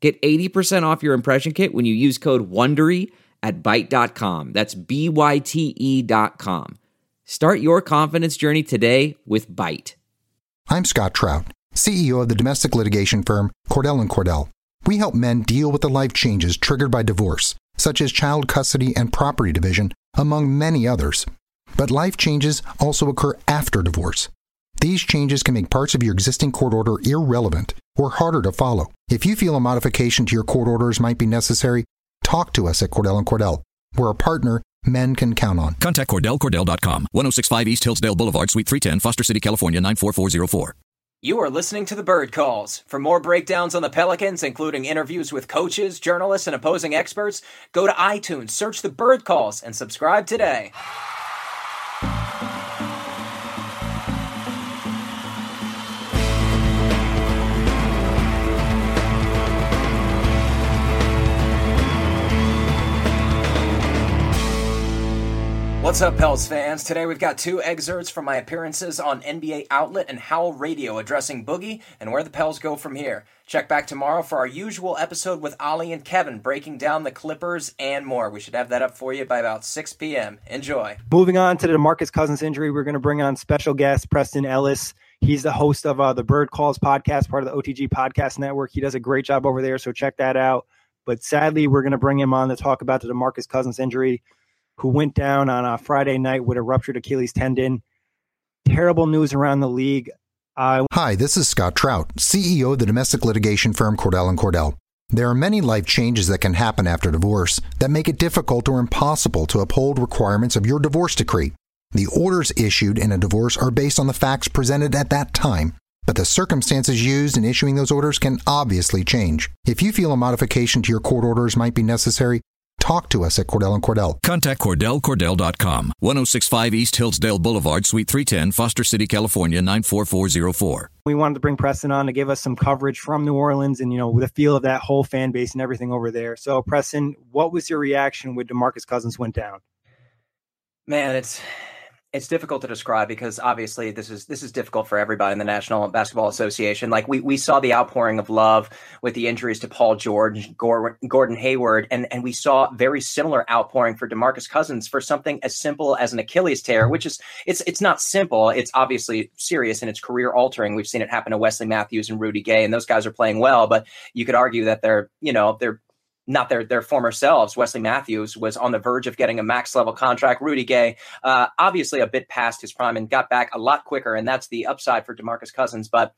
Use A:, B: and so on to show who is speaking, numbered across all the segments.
A: Get 80% off your impression kit when you use code WONDERY at Byte.com. That's B-Y-T-E dot com. Start your confidence journey today with Byte.
B: I'm Scott Trout, CEO of the domestic litigation firm Cordell & Cordell. We help men deal with the life changes triggered by divorce, such as child custody and property division, among many others. But life changes also occur after divorce. These changes can make parts of your existing court order irrelevant or harder to follow. If you feel a modification to your court orders might be necessary, talk to us at Cordell & Cordell. We're a partner men can count on.
C: Contact CordellCordell.com, 1065 East Hillsdale Boulevard, Suite 310, Foster City, California, 94404.
D: You are listening to the Bird Calls. For more breakdowns on the Pelicans, including interviews with coaches, journalists, and opposing experts, go to iTunes, search the Bird Calls, and subscribe today. What's up, Pels fans? Today we've got two excerpts from my appearances on NBA Outlet and Howl Radio addressing Boogie and where the Pels go from here. Check back tomorrow for our usual episode with Ollie and Kevin breaking down the Clippers and more. We should have that up for you by about 6 p.m. Enjoy.
E: Moving on to the Demarcus Cousins injury, we're going to bring on special guest Preston Ellis. He's the host of uh, the Bird Calls podcast, part of the OTG Podcast Network. He does a great job over there, so check that out. But sadly, we're going to bring him on to talk about the Demarcus Cousins injury who went down on a Friday night with a ruptured Achilles tendon. Terrible news around the league.
B: Uh, Hi, this is Scott Trout, CEO of the domestic litigation firm Cordell and Cordell. There are many life changes that can happen after divorce that make it difficult or impossible to uphold requirements of your divorce decree. The orders issued in a divorce are based on the facts presented at that time, but the circumstances used in issuing those orders can obviously change. If you feel a modification to your court orders might be necessary, talk to us at Cordell and Cordell.
C: Contact CordellCordell.com, 1065 East Hillsdale Boulevard, Suite 310, Foster City, California, 94404.
E: We wanted to bring Preston on to give us some coverage from New Orleans and, you know, the feel of that whole fan base and everything over there. So, Preston, what was your reaction when DeMarcus Cousins went down?
D: Man, it's it's difficult to describe because obviously this is this is difficult for everybody in the National Basketball Association. Like we we saw the outpouring of love with the injuries to Paul George, Gordon Hayward, and and we saw very similar outpouring for DeMarcus Cousins for something as simple as an Achilles tear, which is it's it's not simple. It's obviously serious and it's career altering. We've seen it happen to Wesley Matthews and Rudy Gay, and those guys are playing well, but you could argue that they're you know they're not their their former selves. Wesley Matthews was on the verge of getting a max level contract. Rudy Gay, uh, obviously a bit past his prime and got back a lot quicker, and that's the upside for Demarcus Cousins. But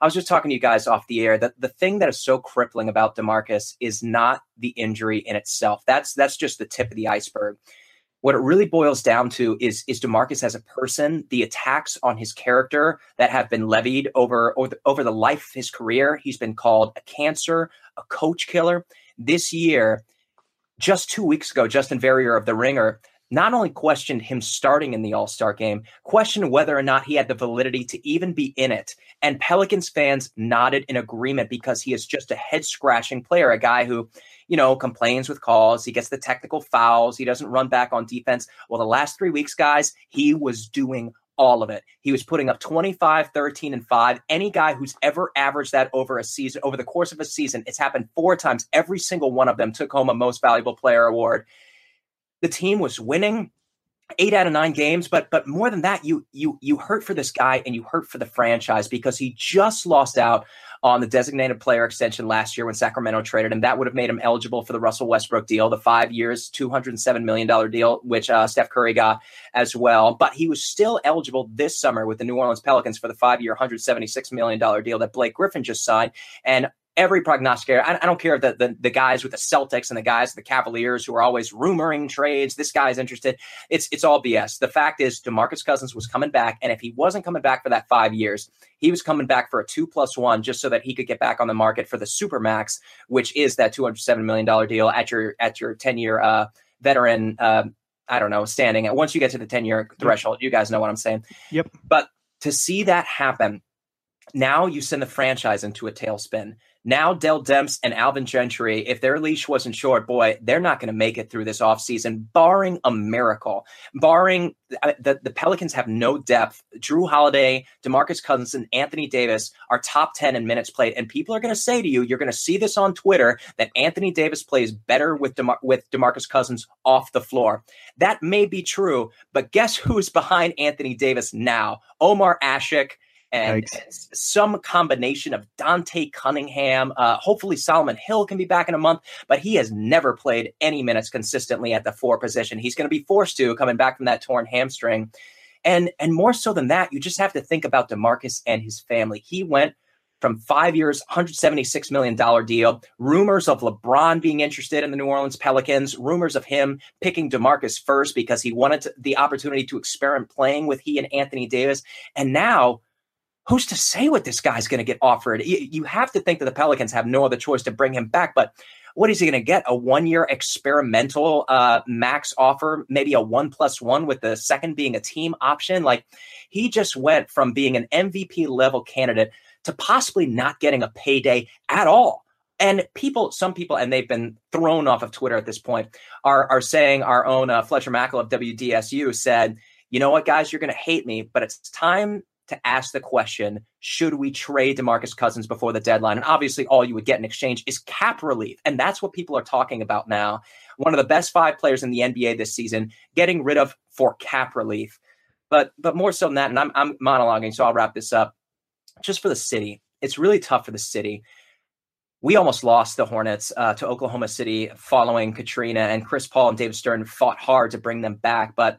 D: I was just talking to you guys off the air that the thing that is so crippling about Demarcus is not the injury in itself. That's that's just the tip of the iceberg. What it really boils down to is is Demarcus as a person, the attacks on his character that have been levied over over the, over the life of his career. He's been called a cancer, a coach killer this year, just two weeks ago, Justin Verrier of The Ringer not only questioned him starting in the All Star game, questioned whether or not he had the validity to even be in it. And Pelicans fans nodded in agreement because he is just a head scratching player, a guy who, you know, complains with calls. He gets the technical fouls. He doesn't run back on defense. Well, the last three weeks, guys, he was doing all of it. He was putting up 25, 13, and 5. Any guy who's ever averaged that over a season, over the course of a season, it's happened four times. Every single one of them took home a most valuable player award. The team was winning eight out of nine games, but but more than that, you you you hurt for this guy and you hurt for the franchise because he just lost out on the designated player extension last year when Sacramento traded him. That would have made him eligible for the Russell Westbrook deal, the five years, $207 million deal, which uh, Steph Curry got as well. But he was still eligible this summer with the New Orleans Pelicans for the five year, $176 million deal that Blake Griffin just signed. And every prognosticator. I, I don't care if the, the, the guys with the Celtics and the guys with the Cavaliers who are always rumoring trades. This guy's interested. It's it's all BS. The fact is, Demarcus Cousins was coming back, and if he wasn't coming back for that five years, he was coming back for a two plus one, just so that he could get back on the market for the super max, which is that two hundred seven million dollar deal at your at your ten year uh, veteran. Uh, I don't know standing. Once you get to the ten year threshold, you guys know what I'm saying.
E: Yep.
D: But to see that happen, now you send the franchise into a tailspin. Now, Dell Demps and Alvin Gentry, if their leash wasn't short, boy, they're not going to make it through this offseason, barring a miracle. Barring uh, the, the Pelicans have no depth. Jrue Holiday, Demarcus Cousins, and Anthony Davis are top 10 in minutes played. And people are going to say to you, you're going to see this on Twitter, that Anthony Davis plays better with, DeMar- with Demarcus Cousins off the floor. That may be true, but guess who's behind Anthony Davis now? Omer Asik and Yikes. some combination of Dante Cunningham. Uh, hopefully, Solomon Hill can be back in a month, but he has never played any minutes consistently at the four position. He's going to be forced to coming back from that torn hamstring. And, and more so than that, you just have to think about DeMarcus and his family. He went from five years, $176 million deal, rumors of LeBron being interested in the New Orleans Pelicans, rumors of him picking DeMarcus first because he wanted to, the opportunity to experiment playing with he and Anthony Davis. And now who's to say what this guy's going to get offered? You, have to think that the Pelicans have no other choice to bring him back. But what is he going to get? A one year experimental uh, max offer, maybe a one plus one with the second being a team option? Like he just went from being an MVP level candidate to possibly not getting a payday at all. And people, some people, and they've been thrown off of Twitter at this point, are are saying our own uh, Fletcher Mackel of WDSU said, you know what, guys, you're going to hate me, but it's time to ask the question should we trade DeMarcus Cousins before the deadline? And obviously, all you would get in exchange is cap relief. And that's what people are talking about now. One of the best five players in the NBA this season, getting rid of for cap relief. But but more so than that, and I'm, I'm monologuing, so I'll wrap this up. Just for the city, it's really tough for the city. We almost lost the Hornets uh, to Oklahoma City following Katrina, and Chris Paul and David Stern fought hard to bring them back. But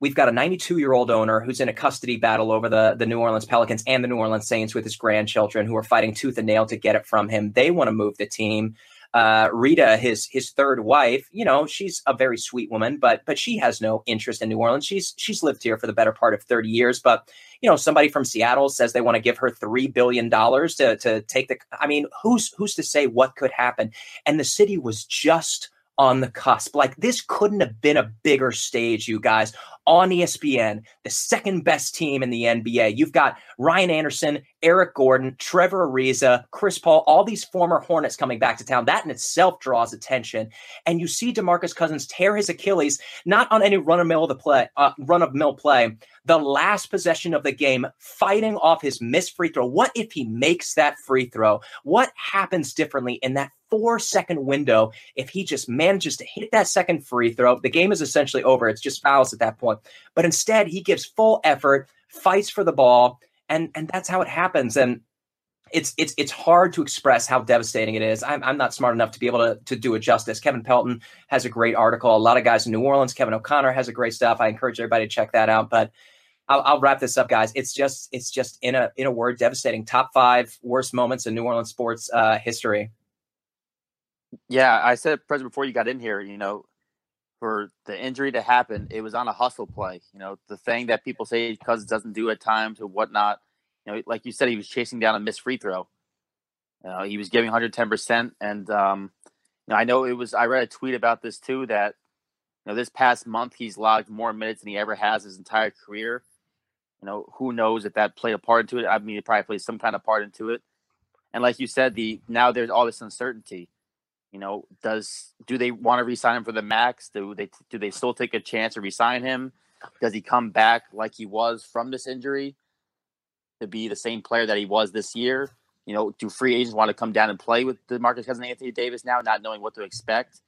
D: We've got a 92 year old owner who's in a custody battle over the, the New Orleans Pelicans and the New Orleans Saints with his grandchildren who are fighting tooth and nail to get it from him. They want to move the team. Uh, Rita, his his third wife, you know, she's a very sweet woman, but but she has no interest in New Orleans. She's she's lived here for the better part of 30 years. But you know, somebody from Seattle says they want to give her three billion dollars to to take the. I mean, who's who's to say what could happen? And the city was just on the cusp. Like this couldn't have been a bigger stage, you guys on ESPN, the second best team in the NBA. You've got Ryan Anderson, Eric Gordon, Trevor Ariza, Chris Paul, all these former Hornets coming back to town. That in itself draws attention. And you see DeMarcus Cousins tear his Achilles, not on any run of mill the play, uh, run of mill play, the last possession of the game, fighting off his missed free throw. What if he makes that free throw? What happens differently in that four second window if he just manages to hit that second free throw? The game is essentially over. It's just fouls at that point. But instead, he gives full effort, fights for the ball, and and that's how it happens. And it's it's it's hard to express how devastating it is. I'm, I'm not smart enough to be able to, to do it justice. Kevin Pelton has a great article. A lot of guys in New Orleans. Kevin O'Connor has a great stuff. I encourage everybody to check that out. But I'll, I'll, wrap this up, guys. It's just it's just in a in a word, devastating. Top five worst moments in New Orleans sports uh, history.
F: Yeah, I said President before you got in here. You know, for the injury to happen, it was on a hustle play. You know, the thing that people say Cousins doesn't do at times or whatnot. You know, like you said, he was chasing down a missed free throw. You know, he was giving 110 percent, and um, you know, I know it was. I read a tweet about this too that you know this past month he's logged more minutes than he ever has his entire career. You know, who knows if that played a part into it? I mean, it probably played some kind of part into it. And like you said, the now there's all this uncertainty you know, does do they want to resign him for the max? Do they do they still take a chance to resign him? Does he come back like he was from this injury to be the same player that he was this year? You know, do free agents want to come down and play with DeMarcus Cousins Anthony Davis now, not knowing what to expect?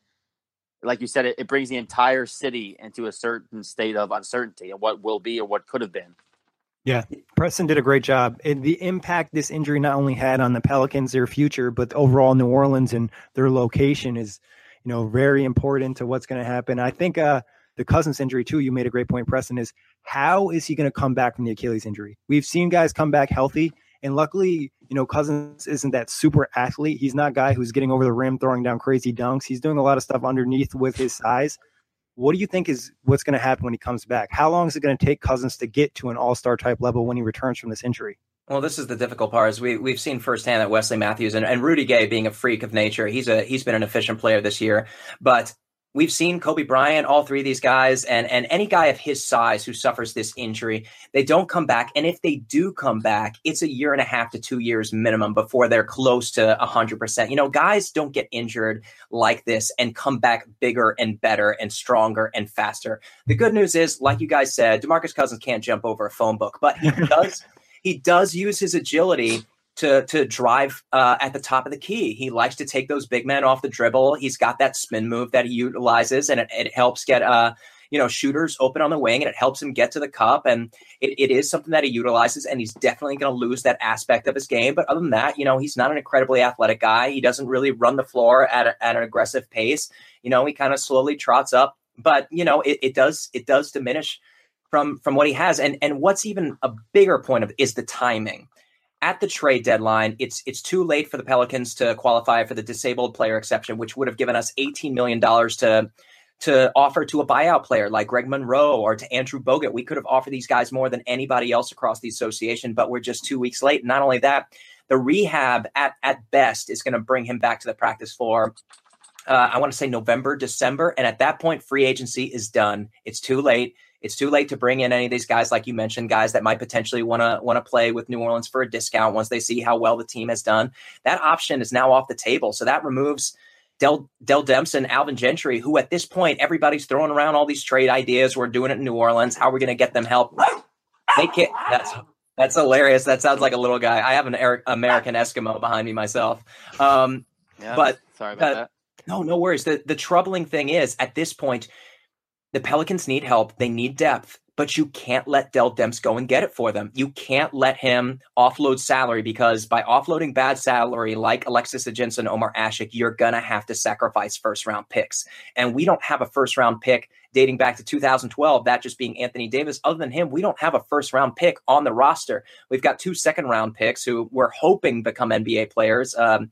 F: Like you said, it, it brings the entire city into a certain state of uncertainty and what will be or what could have been.
E: Yeah, Preston did a great job. And the impact this injury not only had on the Pelicans, their future, but overall New Orleans and their location is, you know, very important to what's going to happen. I think uh, the Cousins injury too. You made a great point, Preston. Is how is he going to come back from the Achilles injury? We've seen guys come back healthy, And luckily, you know, Cousins isn't that super athlete. He's not a guy who's getting over the rim, throwing down crazy dunks. He's doing a lot of stuff underneath with his size. What do you think is what's going to happen when he comes back? How long is it going to take Cousins to get to an all star type level when he returns from this injury?
D: Well, this is the difficult part. Is we we've seen firsthand that Wesley Matthews and, and Rudy Gay being a freak of nature. He's a he's been an efficient player this year, but we've seen Kobe Bryant, all three of these guys, and and any guy of his size who suffers this injury, they don't come back. And if they do come back, it's a year and a half to two years minimum before they're close to hundred percent. You know, guys don't get injured like this and come back bigger and better and stronger and faster. The good news is, like you guys said, Demarcus Cousins can't jump over a phone book, but he does. he does use his agility to to drive uh, at the top of the key. He likes to take those big men off the dribble. He's got that spin move that he utilizes, and it, it helps get uh you know shooters open on the wing, and it helps him get to the cup. And it, it is something that he utilizes, and he's definitely going to lose that aspect of his game. But other than that, you know, he's not an incredibly athletic guy. He doesn't really run the floor at a, at an aggressive pace. You know, he kind of slowly trots up, but you know, it, it does it does diminish from from what he has. And and what's even a bigger point of is the timing at the trade deadline, it's it's too late for the Pelicans to qualify for the disabled player exception, which would have given us $18 million to to offer to a buyout player like Greg Monroe or to Andrew Bogut. We could have offered these guys more than anybody else across the association, but we're just two weeks late. Not only that, the rehab at at best is going to bring him back to the practice floor. Uh, I want to say November, December, and at that point, free agency is done. It's too late. It's too late to bring in any of these guys, like you mentioned, guys that might potentially want to want to play with New Orleans for a discount once they see how well the team has done. That option is now off the table, so that removes. Dell, Dell Demps Alvin Gentry, who at this point everybody's throwing around all these trade ideas. We're doing it in New Orleans. How are we going to get them help? They can't. That's that's hilarious. That sounds like a little guy. I have an American Eskimo behind me myself. Um,
F: yeah,
D: but
F: sorry about uh, that.
D: No, no worries. The the troubling thing is at this point, the Pelicans need help. They need depth, but you can't let Dell Demps go and get it for them. You can't let him offload salary because by offloading bad salary like Alexis Ajinça Omer Asik, you're going to have to sacrifice first round picks. And we don't have a first round pick dating back to 2012, that just being Anthony Davis. Other than him, we don't have a first round pick on the roster. We've got two second round picks who we're hoping become NBA players. Um,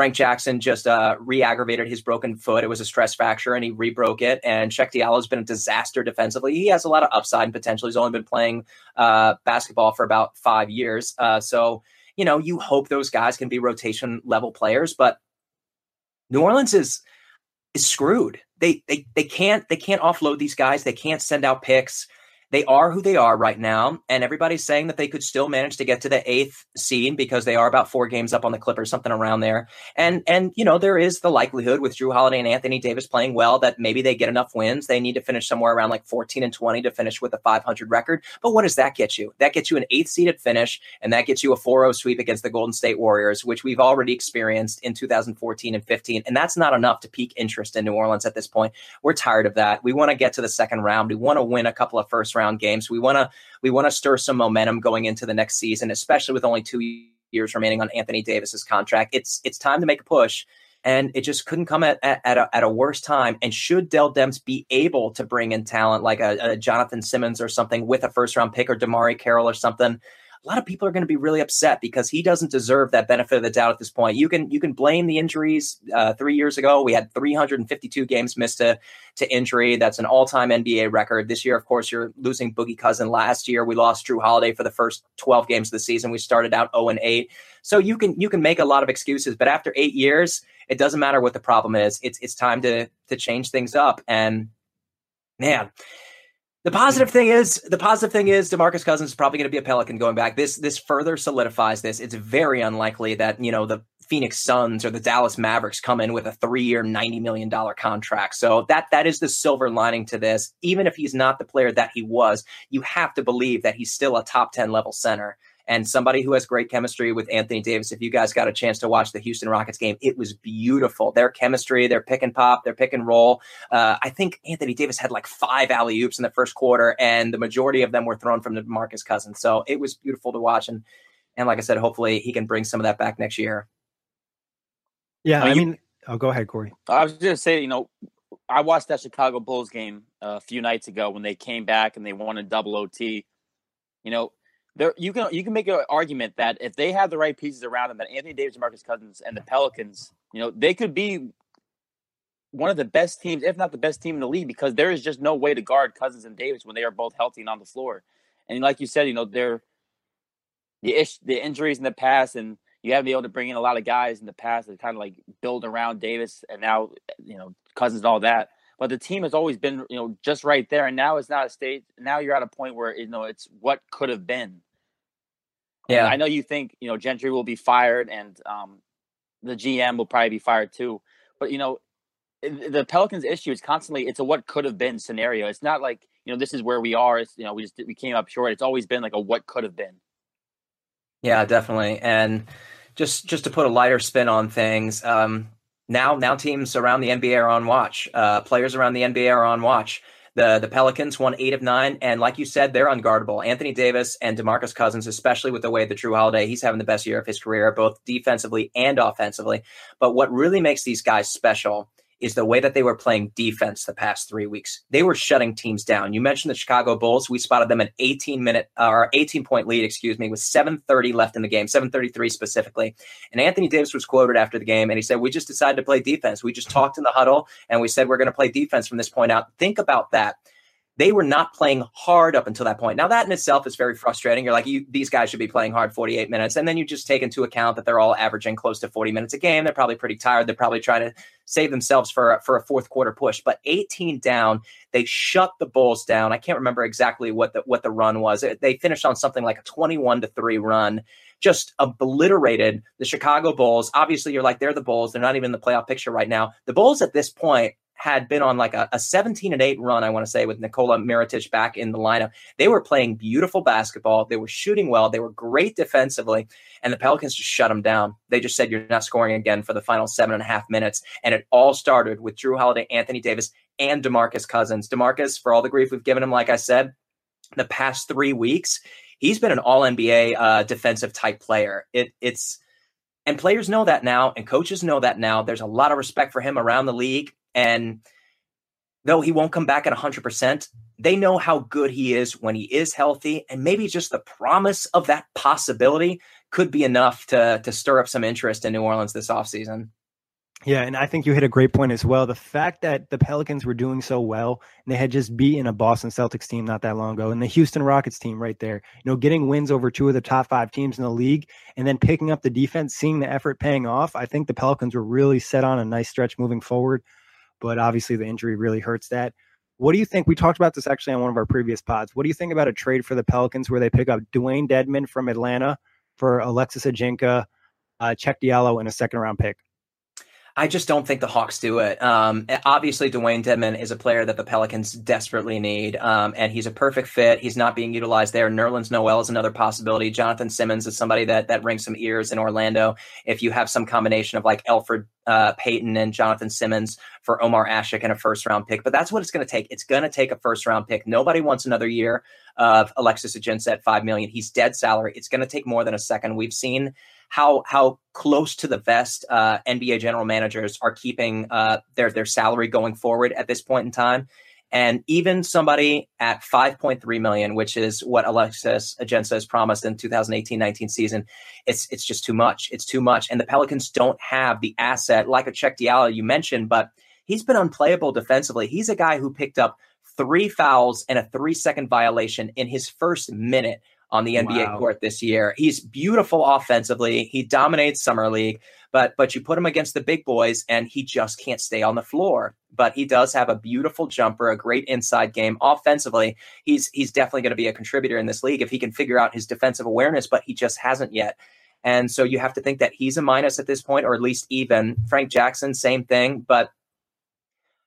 D: Frank Jackson just uh, re-aggravated his broken foot. It was a stress fracture, and he rebroke it. And Cheick Diallo has been a disaster defensively. He has a lot of upside and potential. He's only been playing uh, basketball for about five years, uh, so you know you hope those guys can be rotation level players. But New Orleans is is screwed. They they they can't they can't offload these guys. They can't send out picks they are who they are right now, and everybody's saying that they could still manage to get to the eighth seed because they are about four games up on the Clippers, something around there. And and you know there is the likelihood with Jrue Holiday and Anthony Davis playing well that maybe they get enough wins. They need to finish somewhere around like 14 and 20 to finish with a 500 record. But what does that get you? That gets you an eighth seeded finish, and that gets you a 4-0 sweep against the Golden State Warriors, which we've already experienced in 2014 and 15. And that's not enough to pique interest in New Orleans at this point. We're tired of that. We want to get to the second round. We want to win a couple of first round games. We want to we want to stir some momentum going into the next season, especially with only two years remaining on Anthony Davis's contract. It's it's time to make a push. And it just couldn't come at, at, at, a, at a worse time. And should Dell Demps be able to bring in talent like a, a Jonathan Simmons or something with a first round pick or DeMarre Carroll or something, a lot of people are going to be really upset because he doesn't deserve that benefit of the doubt at this point. You can you can blame the injuries. Uh, three years ago, we had 352 games missed to to injury. That's an all time NBA record. This year, of course, you're losing Boogie Cousin. Last year, we lost Jrue Holiday for the first 12 games of the season. We started out 0 and 8. So you can you can make a lot of excuses, but after eight years, it doesn't matter what the problem is. It's it's time to to change things up. And man the positive thing is, the positive thing is, Demarcus Cousins is probably going to be a Pelican going back. This this further solidifies this. It's very unlikely that you know the Phoenix Suns or the Dallas Mavericks come in with a three-year, ninety million dollar contract. So that that is the silver lining to this. Even if he's not the player that he was, you have to believe that he's still a top ten level center and somebody who has great chemistry with Anthony Davis. If you guys got a chance to watch the Houston Rockets game, it was beautiful. Their chemistry, their pick and pop, their pick and roll. Uh, I think Anthony Davis had like five alley oops in the first quarter, and the majority of them were thrown from DeMarcus Cousins. So it was beautiful to watch. And and like I said, hopefully he can bring some of that back next year.
E: Yeah, I mean, oh, go ahead, Corey.
F: I was just gonna say, you know, I watched that Chicago Bulls game uh, a few nights ago when they came back and they won a double OT. You know, there you can you can make an argument that if they have the right pieces around them, that Anthony Davis, and Marcus Cousins, and the Pelicans, you know, they could be one of the best teams, if not the best team in the league, because there is just no way to guard Cousins and Davis when they are both healthy and on the floor. And like you said, you know, they're the ish, the injuries in the past, and you haven't been able to bring in a lot of guys in the past that kind of like build around Davis, and now you know Cousins and all that. But the team has always been, you know, just right there, and now it's not a stage. Now you're at a point where you know it's what could have been. Yeah, I know you think you know Gentry will be fired, and um, the GM will probably be fired too. But you know, the Pelicans' issue is constantly it's a what could have been scenario. It's not like you know this is where we are. It's you know we just we came up short. It's always been like a what could have been.
D: Yeah, definitely. And just just to put a lighter spin on things, um, now now teams around the NBA are on watch. Uh, players around the NBA are on watch. The the Pelicans won eight of nine, and like you said, they're unguardable. Anthony Davis and Demarcus Cousins, especially with the way the Jrue Holiday, he's having the best year of his career, both defensively and offensively. But what really makes these guys special is the way that they were playing defense the past three weeks. They were shutting teams down. You mentioned the Chicago Bulls. We spotted them an 18 minute uh, or 18 point lead, excuse me, with 7:30 left in the game, 7:33 specifically. And Anthony Davis was quoted after the game, and he said, "We just decided to play defense. We just talked in the huddle, and we said we're going to play defense from this point out." Think about that they were not playing hard up until that point. Now, that in itself is very frustrating. You're like, you, these guys should be playing hard 48 minutes. And then you just take into account that they're all averaging close to 40 minutes a game. They're probably pretty tired. They're probably trying to save themselves for, for a fourth quarter push. But 18 down, they shut the Bulls down. I can't remember exactly what the, what the run was. They finished on something like a 21 to 3 run just obliterated the Chicago Bulls. Obviously, you're like, they're the Bulls. They're not even in the playoff picture right now. The Bulls at this point had been on like a, a 17 and 8 run, I want to say, with Nikola Mirotic back in the lineup. They were playing beautiful basketball. They were shooting well. They were great defensively. And the Pelicans just shut them down. They just said, You're not scoring again for the final seven and a half minutes. And it all started with Jrue Holiday, Anthony Davis, and Demarcus Cousins. Demarcus, for all the grief we've given him, like I said, the past three weeks, he's been an all NBA uh, defensive type player. It, it's, and players know that now, and coaches know that now. There's a lot of respect for him around the league. And though he won't come back at 100%, they know how good he is when he is healthy. And maybe just the promise of that possibility could be enough to, to stir up some interest in New Orleans this offseason.
E: Yeah, and I think you hit a great point as well. The fact that the Pelicans were doing so well, and they had just beaten a Boston Celtics team not that long ago, and the Houston Rockets team right there, you know, getting wins over two of the top five teams in the league, and then picking up the defense, seeing the effort paying off. I think the Pelicans were really set on a nice stretch moving forward but obviously the injury really hurts that. What do you think? We talked about this actually on one of our previous pods. What do you think about a trade for the Pelicans where they pick up Dewayne Dedmon from Atlanta for Alexis Ajinça, uh, Cheick Diallo, and a second round pick?
D: I just don't think the Hawks do it. Um, obviously, Dewayne Dedmon is a player that the Pelicans desperately need, um, and he's a perfect fit. He's not being utilized there. Nerlens Noel is another possibility. Jonathan Simmons is somebody that that rings some ears in Orlando. If you have some combination of like Elfrid uh, Payton and Jonathan Simmons for Omer Asik and a first round pick, but that's what it's going to take. It's going to take a first round pick. Nobody wants another year of Alexis Ajinça at five million. He's dead salary. It's going to take more than a second. We've seen how how close to the vest uh, NBA general managers are keeping uh, their their salary going forward at this point in time. And even somebody at 5.3 million, which is what Alexis has promised in 2018-19 season, it's it's just too much. It's too much. And the Pelicans don't have the asset like a Cheick Diallo you mentioned, but he's been unplayable defensively. He's a guy who picked up three fouls and a three second violation in his first minute on the NBA wow. court this year. He's beautiful offensively. He dominates summer league, but but you put him against the big boys and he just can't stay on the floor. But he does have a beautiful jumper, a great inside game. Offensively, he's he's definitely going to be a contributor in this league if he can figure out his defensive awareness, but he just hasn't yet. And so you have to think that he's a minus at this point, or at least even. Frank Jackson, same thing. But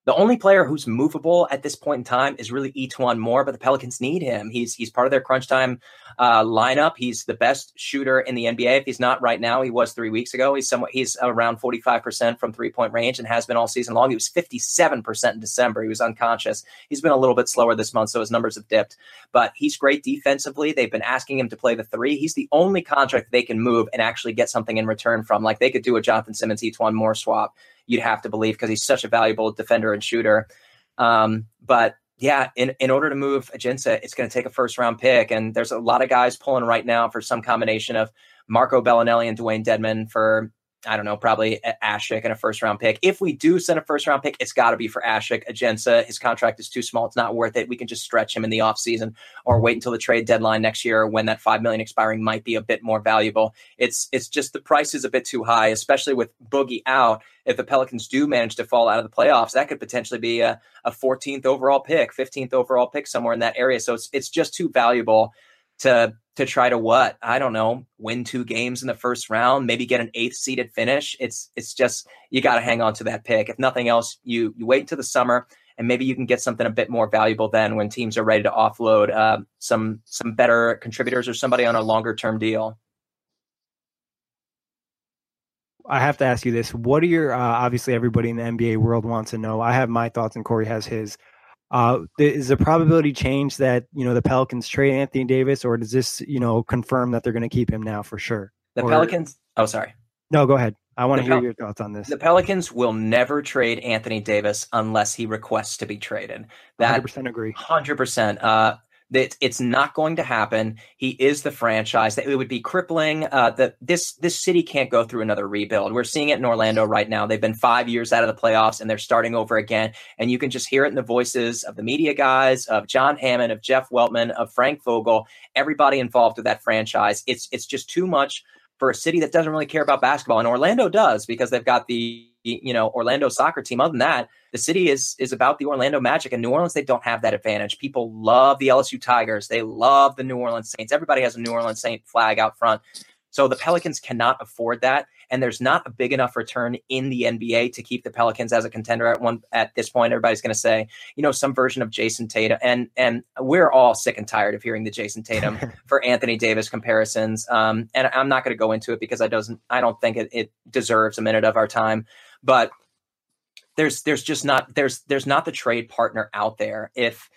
D: the only player who's movable at this point in time is really E'Twaun Moore, but the Pelicans need him. He's he's part of their crunch time uh, lineup. He's the best shooter in the NBA. If he's not right now, he was three weeks ago. He's somewhat he's around forty five percent from three point range and has been all season long. He was fifty seven percent in December. He was unconscious. He's been a little bit slower this month, so his numbers have dipped. But he's great defensively. They've been asking him to play the three. He's the only contract they can move and actually get something in return from. Like they could do a Jonathan Simmons E'Twaun Moore swap you'd have to believe because he's such a valuable defender and shooter. Um, but yeah, in, in order to move Ajinça, it's going to take a first round pick. And there's a lot of guys pulling right now for some combination of Marco Belinelli and Dewayne Dedmon for I don't know, probably Asik and a first round pick. If we do send a first round pick, it's got to be for Asik. Ajinça, his contract is too small. It's not worth it. We can just stretch him in the offseason or wait until the trade deadline next year when that 5 million expiring might be a bit more valuable. It's it's just the price is a bit too high, especially with Boogie out. If the Pelicans do manage to fall out of the playoffs, that could potentially be a, a 14th overall pick, 15th overall pick somewhere in that area. So it's it's just too valuable to to try to what I don't know win two games in the first round, maybe get an eighth seeded finish. It's it's just you got to hang on to that pick. If nothing else, you you wait until the summer and maybe you can get something a bit more valuable then when teams are ready to offload uh, some some better contributors or somebody on a longer term deal.
E: I have to ask you this: What are your uh, obviously everybody in the NBA world wants to know? I have my thoughts, and Corey has his. Uh, is the probability change that you know the Pelicans trade Anthony Davis, or does this you know confirm that they're going to keep him now for sure?
D: The
E: or,
D: Pelicans. Oh, sorry.
E: No, go ahead. I want to hear
D: Pel-
E: your thoughts on this.
D: The Pelicans will never trade Anthony Davis unless he requests to be traded. That
E: 100% agree.
D: Hundred percent. Uh, that it's not going to happen. He is the franchise. That it would be crippling. Uh, that this this city can't go through another rebuild. We're seeing it in Orlando right now. They've been five years out of the playoffs and they're starting over again. And you can just hear it in the voices of the media guys, of John Hammond, of Jeff Weltman, of Frank Vogel, everybody involved with that franchise. It's it's just too much for a city that doesn't really care about basketball. And Orlando does because they've got the you know Orlando soccer team. Other than that, the city is is about the Orlando Magic. And New Orleans, they don't have that advantage. People love the LSU Tigers. They love the New Orleans Saints. Everybody has a New Orleans Saint flag out front. So the Pelicans cannot afford that, and there's not a big enough return in the NBA to keep the Pelicans as a contender at one at this point. Everybody's going to say, you know, some version of Jayson Tatum, and and we're all sick and tired of hearing the Jayson Tatum for Anthony Davis comparisons. Um, and I'm not going to go into it because I doesn't I don't think it, it deserves a minute of our time, but there's there's just not there's there's not the trade partner out there if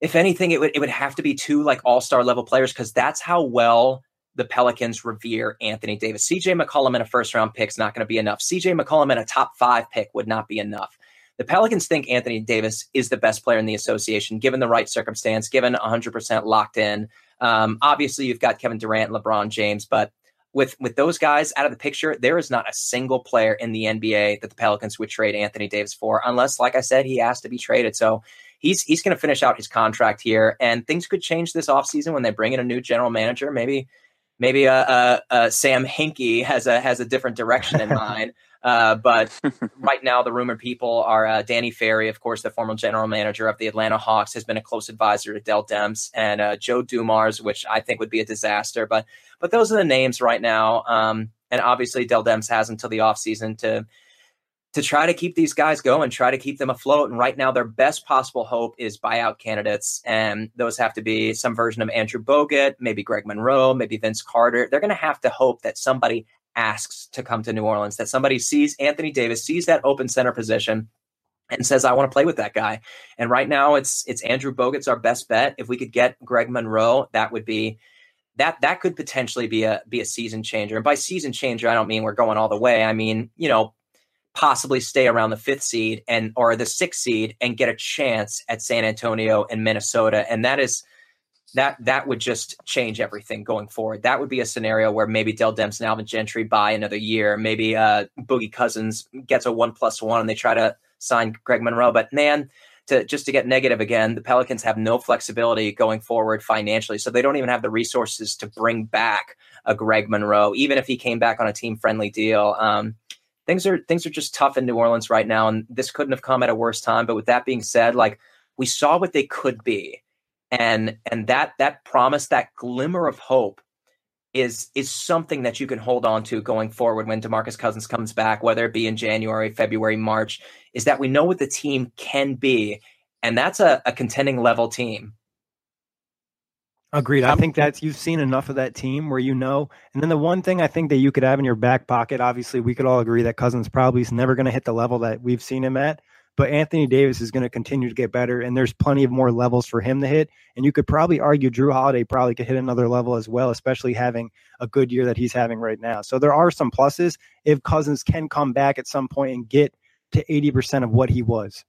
D: if anything it would it would have to be two like all-star level players because that's how well the Pelicans revere Anthony Davis. CJ McCollum in a first round pick is not going to be enough. CJ McCollum in a top five pick would not be enough. The Pelicans think Anthony Davis is the best player in the association, given the right circumstance, given 100% locked in. Um, obviously, you've got Kevin Durant, LeBron James, but with with those guys out of the picture, there is not a single player in the NBA that the Pelicans would trade Anthony Davis for, unless, like I said, he asked to be traded. So he's he's going to finish out his contract here, and things could change this offseason when they bring in a new general manager. Maybe maybe a, a, a Sam Hinkie has a has a different direction in mind. Uh, but right now, the rumored people are uh, Danny Ferry, of course, the former general manager of the Atlanta Hawks, has been a close advisor to Dell Demps, and uh, Joe Dumars, which I think would be a disaster. But but those are the names right now. Um, and obviously, Dell Demps has until the offseason to to try to keep these guys going, try to keep them afloat. And right now, their best possible hope is buyout candidates. And those have to be some version of Andrew Bogut, maybe Greg Monroe, maybe Vince Carter. They're going to have to hope that somebody asks to come to New Orleans, that somebody sees Anthony Davis, sees that open center position. And says, I want to play with that guy. And right now it's it's Andrew Bogut's our best bet. If we could get Greg Monroe, that would be that that could potentially be a be a season changer. And by season changer, I don't mean we're going all the way. I mean, you know, possibly stay around the fifth seed and or the sixth seed and get a chance at San Antonio and Minnesota. And that is that that would just change everything going forward. That would be a scenario where maybe Dell Demps and Alvin Gentry buy another year. Maybe uh, Boogie Cousins gets a one plus one and they try to sign Greg Monroe. But man, to just to get negative again, the Pelicans have no flexibility going forward financially, so they don't even have the resources to bring back a Greg Monroe, even if he came back on a team friendly deal. Um, things are things are just tough in New Orleans right now, and this couldn't have come at a worse time. But with that being said, like we saw what they could be, and and that that promise, that glimmer of hope, is is something that you can hold on to going forward when Demarcus Cousins comes back, whether it be in January, February, March. Is that we know what the team can be, and that's a, a contending level team.
E: Agreed. I think that's you've seen enough of that team where you know. And then the one thing I think that you could have in your back pocket, obviously, we could all agree that Cousins probably is never going to hit the level that we've seen him at. But Anthony Davis is going to continue to get better, and there's plenty of more levels for him to hit. And you could probably argue Jrue Holiday probably could hit another level as well, especially having a good year that he's having right now. So there are some pluses if Cousins can come back at some point and get to 80% of what he was.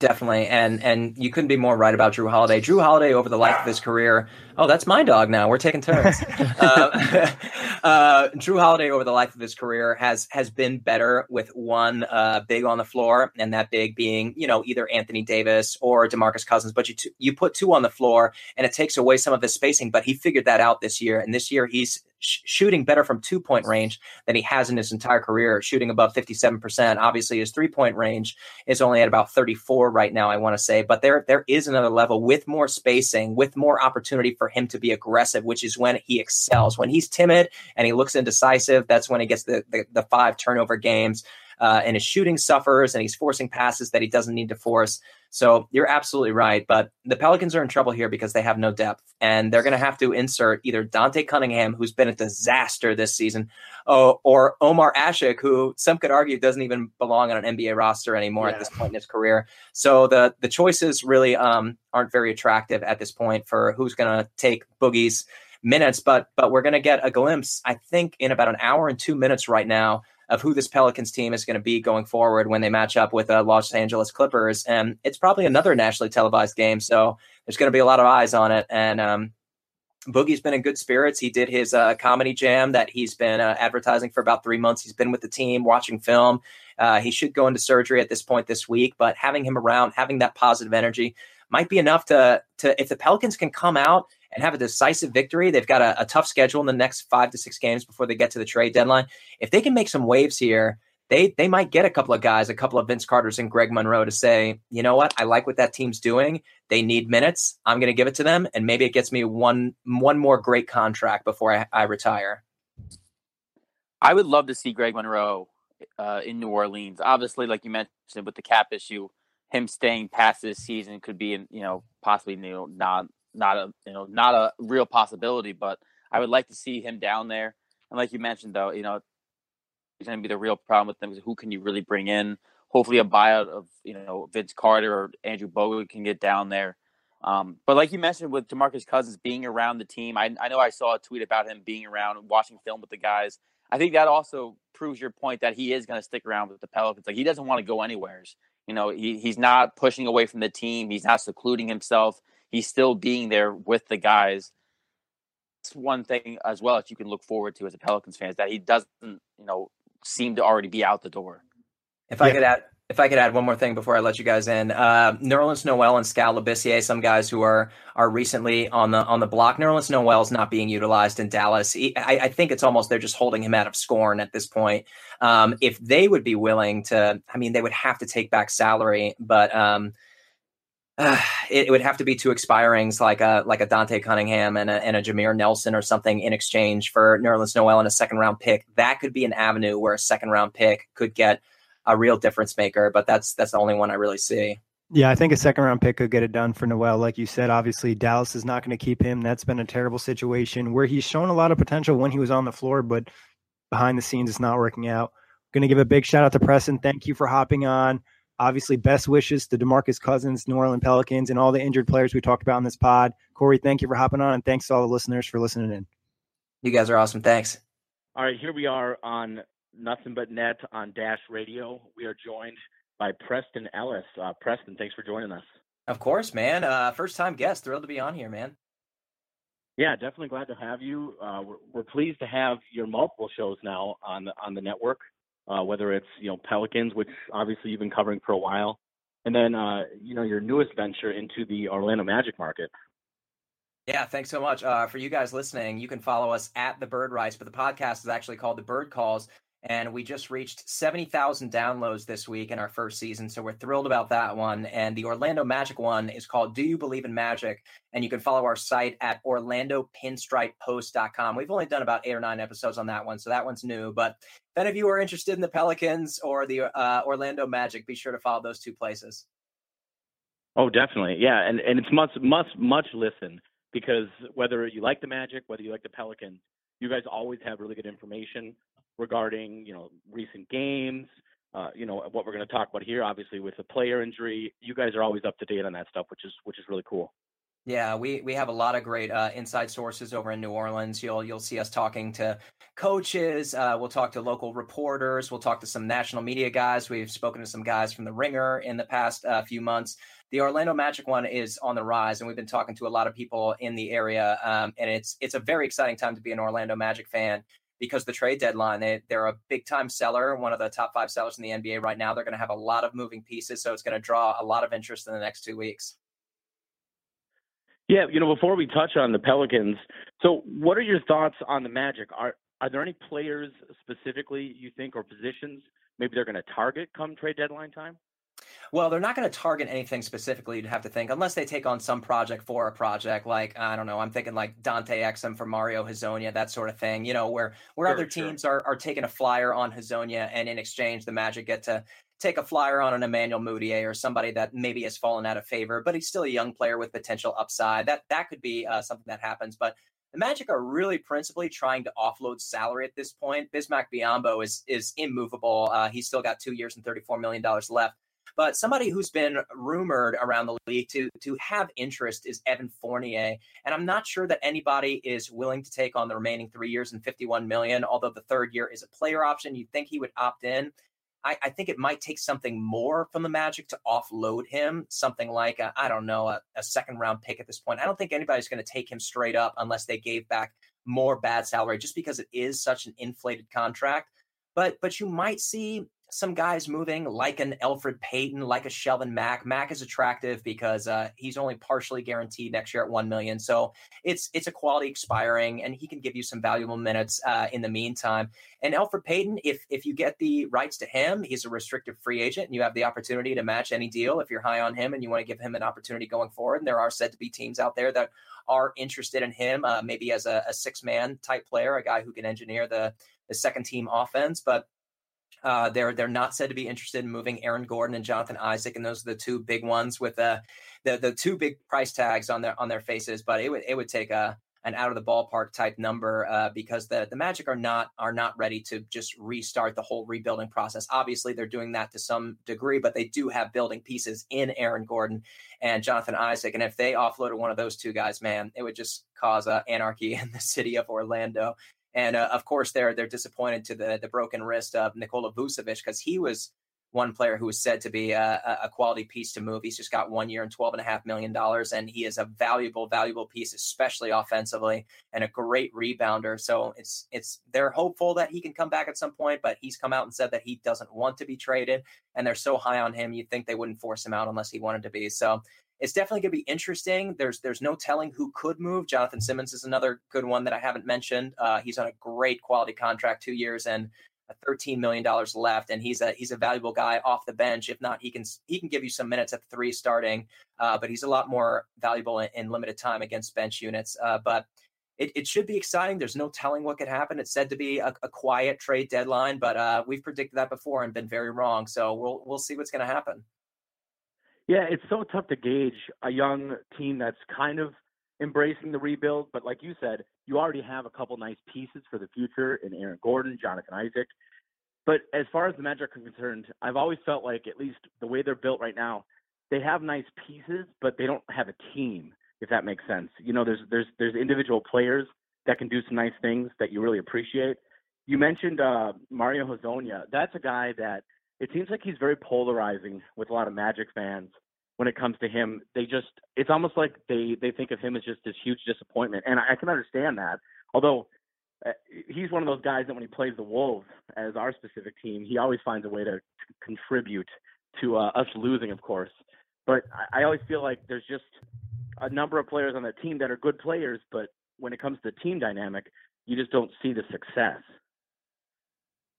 D: Definitely, and and you couldn't be more right about Jrue Holiday. Jrue Holiday, over the life of his career, oh, that's my dog now. We're taking turns. uh, uh, Jrue Holiday, over the life of his career, has has been better with one uh, big on the floor, and that big being you know either Anthony Davis or Demarcus Cousins. But you t- you put two on the floor, and it takes away some of his spacing. But he figured that out this year, and this year he's sh- shooting better from two point range than he has in his entire career, shooting above 57%. Obviously, his three point range is only at about 34 right now, I want to say. But there, there is another level with more spacing, with more opportunity for him to be aggressive, which is when he excels. When he's timid and he looks indecisive, that's when he gets the, the, the five turnover games. Uh, and his shooting suffers and he's forcing passes that he doesn't need to force. So you're absolutely right. But the Pelicans are in trouble here because they have no depth. And they're going to have to insert either Dante Cunningham, who's been a disaster this season, or, or Omer Asik, who some could argue doesn't even belong on an NBA roster anymore yeah. at this point in his career. So the, the choices really um, aren't very attractive at this point for who's going to take Boogie's minutes. But, but we're going to get a glimpse, I think, in about an hour and two minutes right now of who this Pelicans team is going to be going forward when they match up with the uh, Los Angeles Clippers. And it's probably another nationally televised game. So there's going to be a lot of eyes on it. And um, Boogie's been in good spirits. He did his uh, comedy jam that he's been uh, advertising for about three months. He's been with the team, watching film. Uh, he should go into surgery at this point this week, but having him around, having that positive energy might be enough to to if the Pelicans can come out and have a decisive victory. They've got a, a, tough schedule in the next five to six games before they get to the trade deadline. If they can make some waves here, they they might get a couple of guys, a couple of Vince Carters and Greg Monroe to say, you know what, I like what that team's doing. They need minutes. I'm going to give it to them, and maybe it gets me one one more great contract before I, I retire.
F: I would love to see Greg Monroe uh, in New Orleans. Obviously, like you mentioned with the cap issue, him staying past this season could be, you know, possibly you know, not not a you know not a real possibility. But I would like to see him down there. And like you mentioned, though, you know, it's going to be the real problem with them is who can you really bring in? Hopefully, a buyout of you know Vince Carter or Andrew Bogut can get down there. Um, but like you mentioned with Demarcus Cousins being around the team, I, I know I saw a tweet about him being around watching film with the guys. I think that also proves your point that he is going to stick around with the Pelicans. Like he doesn't want to go anywhere. You know, he, he's not pushing away from the team. He's not secluding himself he's still being there with the guys. It's one thing as well that you can look forward to as a Pelicans fan is that he doesn't, you know, seem to already be out the door.
D: If I could add, if I could add one more thing before I let you guys in, uh, Nerlens Noel and Skal Labissiere, some guys who are are recently on the on the block. Nerlens Noel is not being utilized in Dallas. He, I, I, think it's almost they're just holding him out of scorn at this point. Um, if they would be willing to, I mean, they would have to take back salary, but um, uh, it, it, would have to be two expirings like a like a Dante Cunningham and a, and a Jameer Nelson or something in exchange for Nerlens Noel and a second round pick. That could be an avenue where a second round pick could get a real difference maker, but that's that's the only one I really see.
E: Yeah, I think a second round pick could get it done for Noel. Like you said, obviously Dallas is not going to keep him. That's been a terrible situation where he's shown a lot of potential when he was on the floor, but behind the scenes it's not working out. Going to give a big shout out to Preston. Thank you for hopping on. Obviously, best wishes to DeMarcus Cousins, New Orleans Pelicans, and all the injured players we talked about in this pod. Corey, thank you for hopping on, and thanks to all the listeners for listening in.
D: You guys are awesome. Thanks.
G: All right, here we are on Nothing But Net on Dash Radio. We are joined by Preston Ellis. Uh, Preston, thanks for joining us.
D: Of course, man. Uh, first time guest. Thrilled to be on here, man.
G: Yeah, definitely glad to have you. Uh, we're, we're, pleased to have your multiple shows now on the on the network uh, whether it's you know Pelicans, which obviously you've been covering for a while, and then uh, you know your newest venture into the Orlando Magic market.
D: Yeah, thanks so much uh, for you guys listening. You can follow us at the Bird Writes, but the podcast is actually called the Bird Calls, and we just reached 70,000 downloads this week in our first season. So we're thrilled about that one. And the Orlando Magic one is called Do You Believe in Magic? And you can follow our site at orlandopinstripepost.com. We've only done about eight or nine episodes on that one. So that one's new. But then if any of you are interested in the Pelicans or the uh, Orlando Magic, be sure to follow those two places.
G: Oh, definitely. Yeah. And, and it's must, must, much listen because whether you like the Magic, whether you like the Pelicans, you guys always have really good information regarding you know recent games. Uh, you know what we're going to talk about here, obviously with a player injury. You guys are always up to date on that stuff, which is which is really cool.
D: Yeah, we we have a lot of great uh, inside sources over in New Orleans. You'll you'll see us talking to coaches. Uh, we'll talk to local reporters. We'll talk to some national media guys. We've spoken to some guys from the Ringer in the past uh, few months. The Orlando Magic one is on the rise, and we've been talking to a lot of people in the area. Um, and it's it's a very exciting time to be an Orlando Magic fan because the trade deadline they, they're a big time seller, one of the top five sellers in the NBA right now. They're going to have a lot of moving pieces, so it's going to draw a lot of interest in the next two weeks.
G: Yeah, you know, before we touch on the Pelicans, so what are your thoughts on the Magic? Are are there any players specifically you think or positions maybe they're going to target come trade deadline time?
D: Well, they're not going to target anything specifically. You'd have to think, unless they take on some project for a project, like I don't know. I'm thinking like Dante Exum for Mario Hezonja, that sort of thing. You know, where where sure, other teams sure. are are taking a flyer on Hezonja, and in exchange, the Magic get to take a flyer on an Emmanuel Mudiay or somebody that maybe has fallen out of favor, but he's still a young player with potential upside. That that could be uh, something that happens. But the Magic are really principally trying to offload salary at this point. Bismack Biyombo is is immovable. Uh, he's still got two years and thirty four million dollars left. But somebody who's been rumored around the league to to have interest is Evan Fournier, and I'm not sure that anybody is willing to take on the remaining three years and 51 million. Although the third year is a player option, you'd think he would opt in. I, I, think it might take something more from the Magic to offload him, something like I don't know a, a, second round pick at this point. I don't think anybody's going to take him straight up unless they gave back more bad salary, just because it is such an inflated contract. But but you might see some guys moving like an Elfrid Payton, like a Shelvin Mack. Mack is attractive because uh, he's only partially guaranteed next year at one million, so it's it's a quality expiring, and he can give you some valuable minutes uh, in the meantime. And Elfrid Payton, if if you get the rights to him, he's a restricted free agent, and you have the opportunity to match any deal if you're high on him and you want to give him an opportunity going forward. And there are said to be teams out there that are interested in him, uh, maybe as a, a six man type player, a guy who can engineer the the second team offense, but uh, they're they're not said to be interested in moving Aaron Gordon and Jonathan Isaac, and those are the two big ones with uh, the the two big price tags on their on their faces. But it would it would take a an out of the ballpark type number uh, because the the Magic are not are not ready to just restart the whole rebuilding process. Obviously, they're doing that to some degree, but they do have building pieces in Aaron Gordon and Jonathan Isaac. And if they offloaded one of those two guys, man, it would just cause uh, anarchy in the city of Orlando. And uh, of course, they're they're disappointed to the the broken wrist of Nikola Vucevic because he was one player who was said to be a, a, quality piece to move. He's just got one year and twelve and a half million dollars, and he is a valuable, valuable piece, especially offensively, and a great rebounder. So it's it's they're hopeful that he can come back at some point, but he's come out and said that he doesn't want to be traded, and they're so high on him, you'd think they wouldn't force him out unless he wanted to be. So it's definitely going to be interesting. There's there's no telling who could move. Jonathan Simmons is another good one that I haven't mentioned. Uh, he's on a great quality contract, two years and thirteen million dollars left, and he's a he's a valuable guy off the bench. If not, he can he can give you some minutes at the three starting, uh, but he's a lot more valuable in, in limited time against bench units. Uh, but it, it should be exciting. There's no telling what could happen. It's said to be a, a quiet trade deadline, but uh, we've predicted that before and been very wrong. So we'll we'll see what's going to happen.
G: Yeah, it's so tough to gauge a young team that's kind of embracing the rebuild. But like you said, you already have a couple nice pieces for the future in Aaron Gordon, Jonathan Isaac. But as far as the Magic are concerned, I've always felt like at least the way they're built right now, they have nice pieces, but they don't have a team. If that makes sense, you know, there's there's there's individual players that can do some nice things that you really appreciate. You mentioned uh, Mario Hezonja. That's a guy that it seems like he's very polarizing with a lot of Magic fans when it comes to him. They just it's almost like they they think of him as just this huge disappointment, and I, I can understand that. Although uh, he's one of those guys that when he plays the Wolves as our specific team, he always finds a way to, contribute to uh, us losing, of course. But I, I always feel like there's just a number of players on that team that are good players, but when it comes to the team dynamic, you just don't see the success.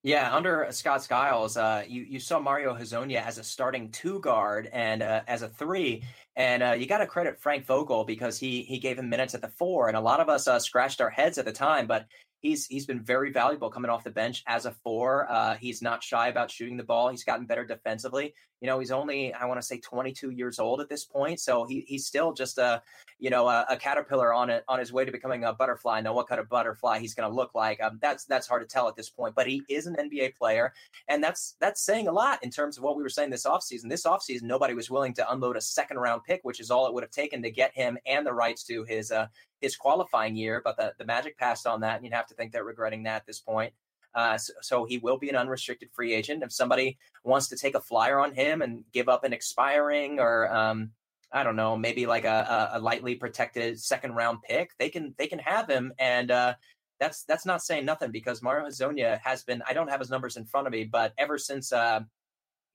D: Yeah, under Scott Skiles, uh, you you saw Mario Hezonja as a starting two guard and uh, as a three, and uh, you got to credit Frank Vogel because he he gave him minutes at the four, and a lot of us uh, scratched our heads at the time, but he's he's been very valuable coming off the bench as a four. Uh, he's not shy about shooting the ball. He's gotten better defensively. You know, he's only I want to say 22 years old at this point, so he he's still just a you know a, a caterpillar on it on his way to becoming a butterfly. Now, what kind of butterfly he's going to look like? Um, that's that's hard to tell at this point. But he is an NBA player, and that's that's saying a lot in terms of what we were saying this offseason. This offseason, nobody was willing to unload a second round pick, which is all it would have taken to get him and the rights to his uh, his qualifying year. But the, the Magic passed on that, and you'd have to think they're regretting that at this point. Uh, so, so, he will be an unrestricted free agent. If somebody wants to take a flyer on him and give up an expiring or um, I don't know, maybe like a, a, lightly protected second round pick, they can they can have him. And uh, that's that's not saying nothing because Mario Hezonja has been. I don't have his numbers in front of me, but ever since uh,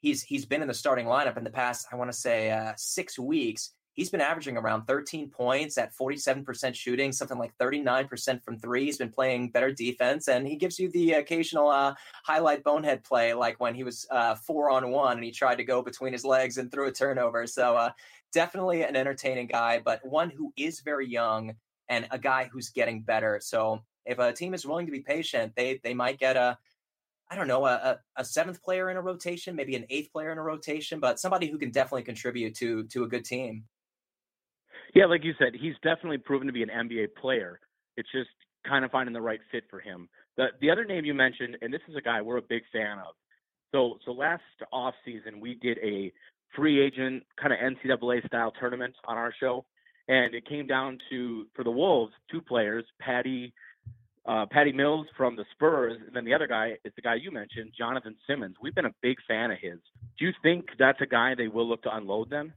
D: he's he's been in the starting lineup in the past, I want to say uh, six weeks he's been averaging around 13 points at 47% shooting, something like 39% from three. He's been playing better defense, and he gives you the occasional uh, highlight bonehead play, like when he was uh, four on one and he tried to go between his legs and threw a turnover. So, uh, definitely an entertaining guy, but one who is very young and a guy who's getting better. So, if a team is willing to be patient, they they might get a I don't know, a, a, seventh player in a rotation, maybe an eighth player in a rotation, but somebody who can definitely contribute to to a good team.
G: Yeah, like you said, he's definitely proven to be an NBA player. It's just kind of finding the right fit for him. The the other name you mentioned, and this is a guy we're a big fan of. So so last off season we did a free agent kind of NCAA style tournament on our show, and it came down to for the Wolves two players, Patty uh, Patty Mills from the Spurs, and then the other guy is the guy you mentioned, Jonathan Simmons. We've been a big fan of his. Do you think that's a guy they will look to unload then?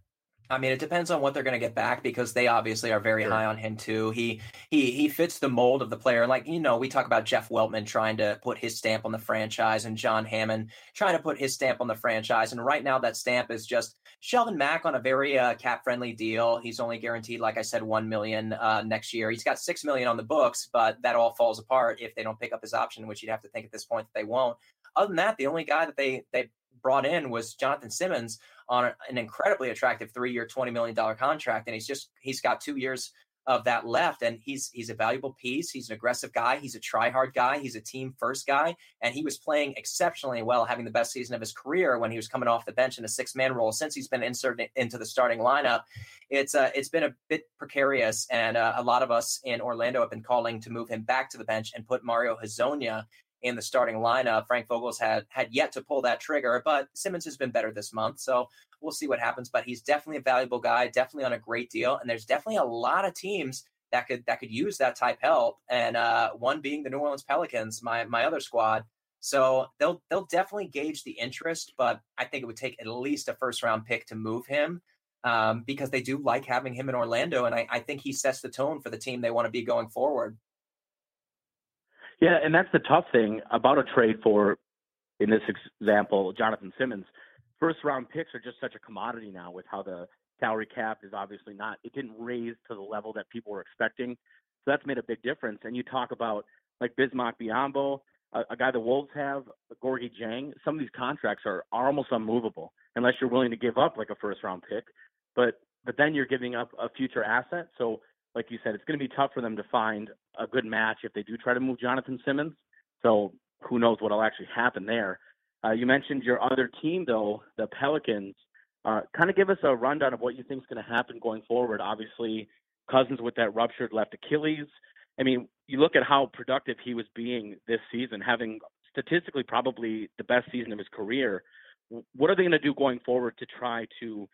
D: I mean, it depends on what they're going to get back because they obviously are very sure. high on him too. He he he fits the mold of the player. And like you know, we talk about Jeff Weltman trying to put his stamp on the franchise, and John Hammond trying to put his stamp on the franchise. And right now, that stamp is just Shelvin Mack on a very uh, cap friendly deal. He's only guaranteed, like I said, one million uh, next year. He's got six million on the books, but that all falls apart if they don't pick up his option, which you'd have to think at this point that they won't. Other than that, the only guy that they they brought in was Jonathan Simmons on an incredibly attractive three-year, twenty million dollar contract, and he's just he's got two years of that left, and he's he's a valuable piece. He's an aggressive guy. He's a try-hard guy. He's a team-first guy, and he was playing exceptionally well, having the best season of his career when he was coming off the bench in a six-man role. Since he's been inserted into the starting lineup, it's uh, it's been a bit precarious, and uh, a lot of us in Orlando have been calling to move him back to the bench and put Mario Hezonja in the starting lineup. Frank Vogel's had had yet to pull that trigger, but Simmons has been better this month, so we'll see what happens. But he's definitely a valuable guy, definitely on a great deal, and there's definitely a lot of teams that could that could use that type help. And uh, one being the New Orleans Pelicans, my my other squad. So they'll they'll definitely gauge the interest, but I think it would take at least a first round pick to move him. Um, because they do like having him in Orlando, and I, I think he sets the tone for the team they want to be going forward.
G: Yeah, and that's the tough thing about a trade for, in this example, Jonathan Simmons. First round picks are just such a commodity now with how the salary cap is obviously not, it didn't raise to the level that people were expecting. So that's made a big difference. And you talk about like Bismack Biyombo, a, a guy the Wolves have, Gorgui Dieng. Some of these contracts are, are almost unmovable unless you're willing to give up like a first round pick. But but then you're giving up a future asset. So like you said, it's going to be tough for them to find a good match if they do try to move Jonathan Simmons. So who knows what'll actually happen there. Uh, you mentioned your other team, though, the Pelicans. Uh, kind of give us a rundown of what you think is going to happen going forward. Obviously, Cousins with that ruptured left Achilles. I mean, you look at how productive he was being this season, having statistically probably the best season of his career. What are they going to do going forward to try to,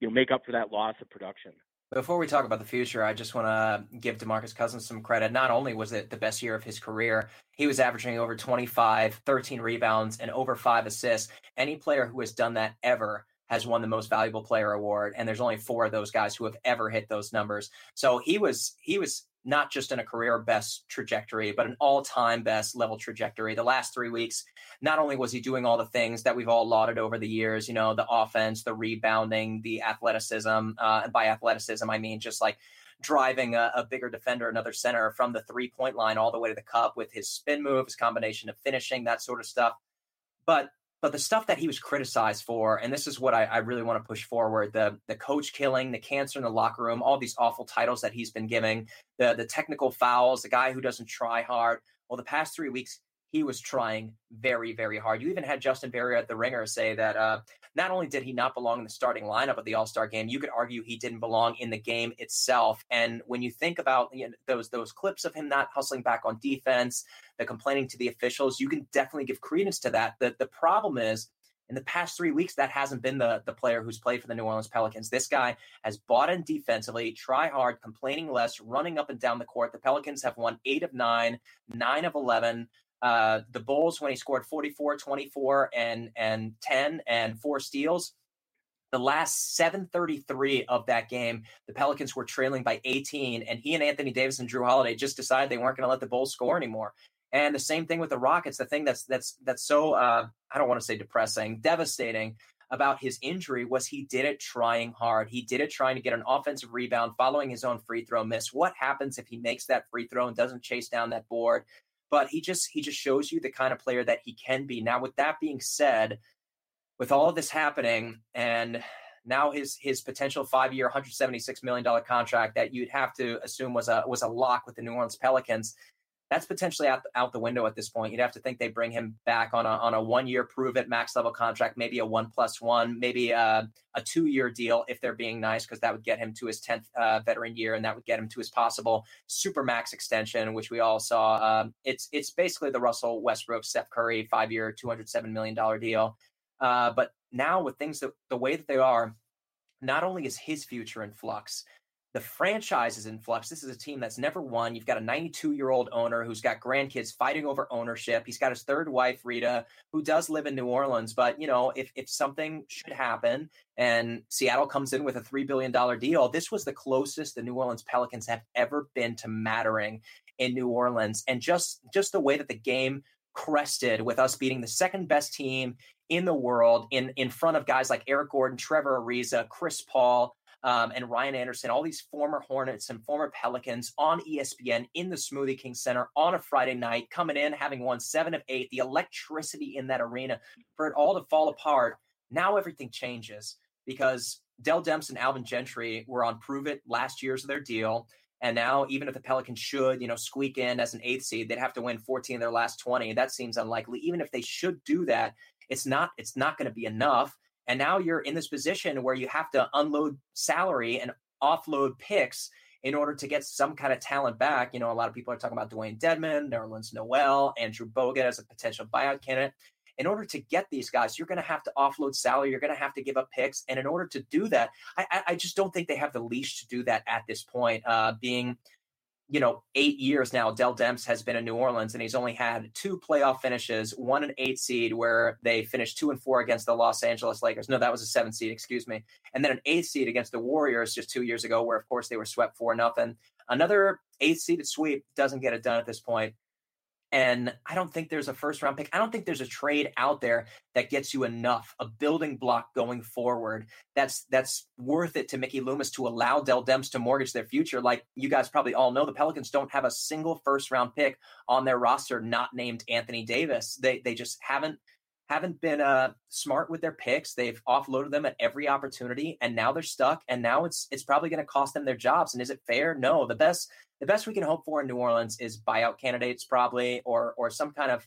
G: you know, make up for that loss of production?
D: Before we talk about the future, I just want to give DeMarcus Cousins some credit. Not only was it the best year of his career, he was averaging over 25, 13 rebounds, and over five assists. Any player who has done that ever has won the most valuable player award and there's only four of those guys who have ever hit those numbers so he was he was not just in a career best trajectory, but an all time best level trajectory. The last three weeks, not only was he doing all the things that we've all lauded over the years, you know, the offense, the rebounding, the athleticism. Uh, and by athleticism, I mean just like driving a, a, bigger defender, another center from the three point line all the way to the cup with his spin move, his combination of finishing, that sort of stuff. But but the stuff that he was criticized for, and this is what I, I, really want to push forward: the the coach killing, the cancer in the locker room, all these awful titles that he's been giving, the the technical fouls, the guy who doesn't try hard. Well, the past three weeks, he was trying very, very hard. You even had Justin Verrier at the Ringer say that uh, not only did he not belong in the starting lineup of the All Star game, you could argue he didn't belong in the game itself. And when you think about you know, those those clips of him not hustling back on defense, the complaining to the officials, you can definitely give credence to that. The the problem is in the past three weeks, that hasn't been the, the player who's played for the New Orleans Pelicans. This guy has bought in defensively, try hard, complaining less, running up and down the court. The Pelicans have won eight of nine, nine of 11. Uh, the Bulls, when he scored 44, 24, and, and 10 and four steals, the last 733 of that game, the Pelicans were trailing by 18, and he and Anthony Davis and Jrue Holiday just decided they weren't going to let the Bulls score anymore. And the same thing with the Rockets. The thing that's that's that's so uh, I don't want to say depressing, devastating about his injury was he did it trying hard. He did it trying to get an offensive rebound following his own free throw miss. What happens if he makes that free throw and doesn't chase down that board? But he just he just shows you the kind of player that he can be. Now, with that being said, with all of this happening and now his his potential five year, 176 million dollar contract that you'd have to assume was a was a lock with the New Orleans Pelicans that's potentially out, out the window at this point. You'd have to think they bring him back on a on a one year prove it max level contract, maybe a one plus one, maybe a, a two year deal if they're being nice, because that would get him to his tenth uh, veteran year, and that would get him to his possible super max extension, which we all saw. Um, it's it's basically the Russell Westbrook, Steph Curry five year, two hundred seven million dollar deal. Uh, but now with things that, the way that they are, not only is his future in flux, the franchise is in flux. This is a team that's never won. You've got a 92 year old owner who's got grandkids fighting over ownership. He's got his third wife, Rita, who does live in New Orleans. But, you know, if, if something should happen and Seattle comes in with a $3 billion deal, this was the closest the New Orleans Pelicans have ever been to mattering in New Orleans. And just, just the way that the game crested with us beating the second best team in the world in, in front of guys like Eric Gordon, Trevor Ariza, Chris Paul, um, and Ryan Anderson, all these former Hornets and former Pelicans on ESPN in the Smoothie King Center on a Friday night, coming in, having won seven of eight, the electricity in that arena for it all to fall apart. Now everything changes because Dell Demps and Alvin Gentry were on prove it last year's of their deal. And now, even if the Pelicans should, you know, squeak in as an eighth seed, they'd have to win 14 of their last 20. That seems unlikely. Even if they should do that, it's not, it's not going to be enough. And now you're in this position where you have to unload salary and offload picks in order to get some kind of talent back. You know, a lot of people are talking about Dewayne Dedmon, Nerlens Noel, Andrew Bogut as a potential buyout candidate. In order to get these guys, you're going to have to offload salary. You're going to have to give up picks. And in order to do that, I, I just don't think they have the leash to do that at this point. Uh, being you know, eight years now, Dell Demps has been in New Orleans and he's only had two playoff finishes, one an eight seed where they finished two and four against the Los Angeles Lakers. No, that was a seven seed, excuse me. And then an eight seed against the Warriors just two years ago, where of course they were swept for nothing. Another eight seeded sweep doesn't get it done at this point. And I don't think there's a first round pick. I don't think there's a trade out there that gets you enough, a building block going forward. That's that's worth it to Mickey Loomis to allow Dell Demps to mortgage their future. Like you guys probably all know, the Pelicans don't have a single first round pick on their roster not named Anthony Davis. They they just haven't haven't been uh, smart with their picks. They've offloaded them at every opportunity, and now they're stuck. And now it's it's probably going to cost them their jobs. And is it fair? No. The best the best we can hope for in New Orleans is buyout candidates, probably, or or some kind of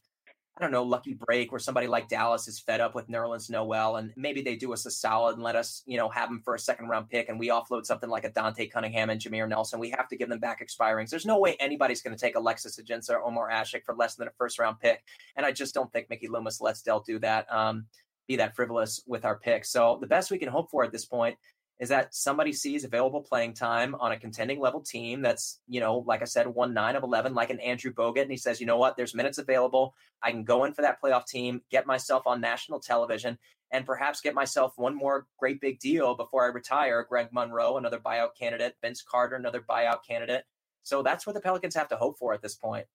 D: I don't know, lucky break where somebody like Dallas is fed up with New Nerlens Noel and maybe they do us a solid and let us, you know, have them for a second round pick and we offload something like a Dante Cunningham and Jameer Nelson. We have to give them back expirings. There's no way anybody's going to take Alexis Ajinça or Omer Asik for less than a first round pick. And I just don't think Mickey Loomis lets Dell do that, um, be that frivolous with our pick. So the best we can hope for at this point is that somebody sees available playing time on a contending level team that's, you know, like I said, one nine of 11, like an Andrew Bogut. And he says, you know what, there's minutes available. I can go in for that playoff team, get myself on national television, and perhaps get myself one more great big deal before I retire. Greg Monroe, another buyout candidate, Vince Carter, another buyout candidate. So that's what the Pelicans have to hope for at this point.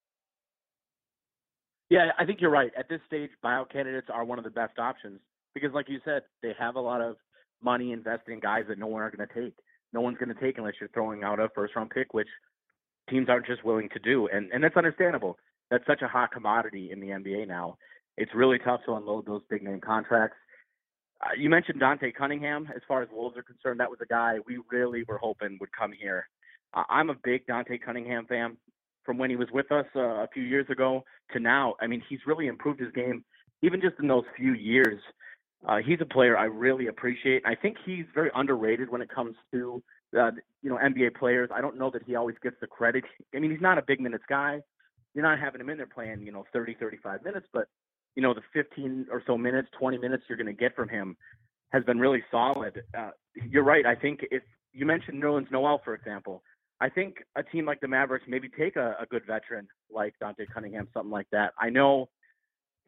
G: Yeah, I think you're right. At this stage, buyout candidates are one of the best options because, like you said, they have a lot of money invested in guys that no one are going to take. No one's going to take unless you're throwing out a first round pick, which teams aren't just willing to do. And and that's understandable. That's such a hot commodity in the NBA now. It's really tough to unload those big name contracts. Uh, you mentioned Dante Cunningham. As far as Wolves are concerned, that was a guy we really were hoping would come here. Uh, I'm a big Dante Cunningham fan. from when he was with us uh, a few years ago to now. I mean, he's really improved his game, even just in those few years. Uh, he's a player I really appreciate. I think he's very underrated when it comes to uh, you know NBA players. I don't know that he always gets the credit. I mean, he's not a big minutes guy. You're not having him in there playing you know 30, 35 minutes, but you know the 15 or so minutes, 20 minutes you're going to get from him has been really solid. Uh, you're right. I think if you mentioned Nerlens Noel, for example, I think a team like the Mavericks maybe take a, a good veteran like Dante Cunningham, something like that. I know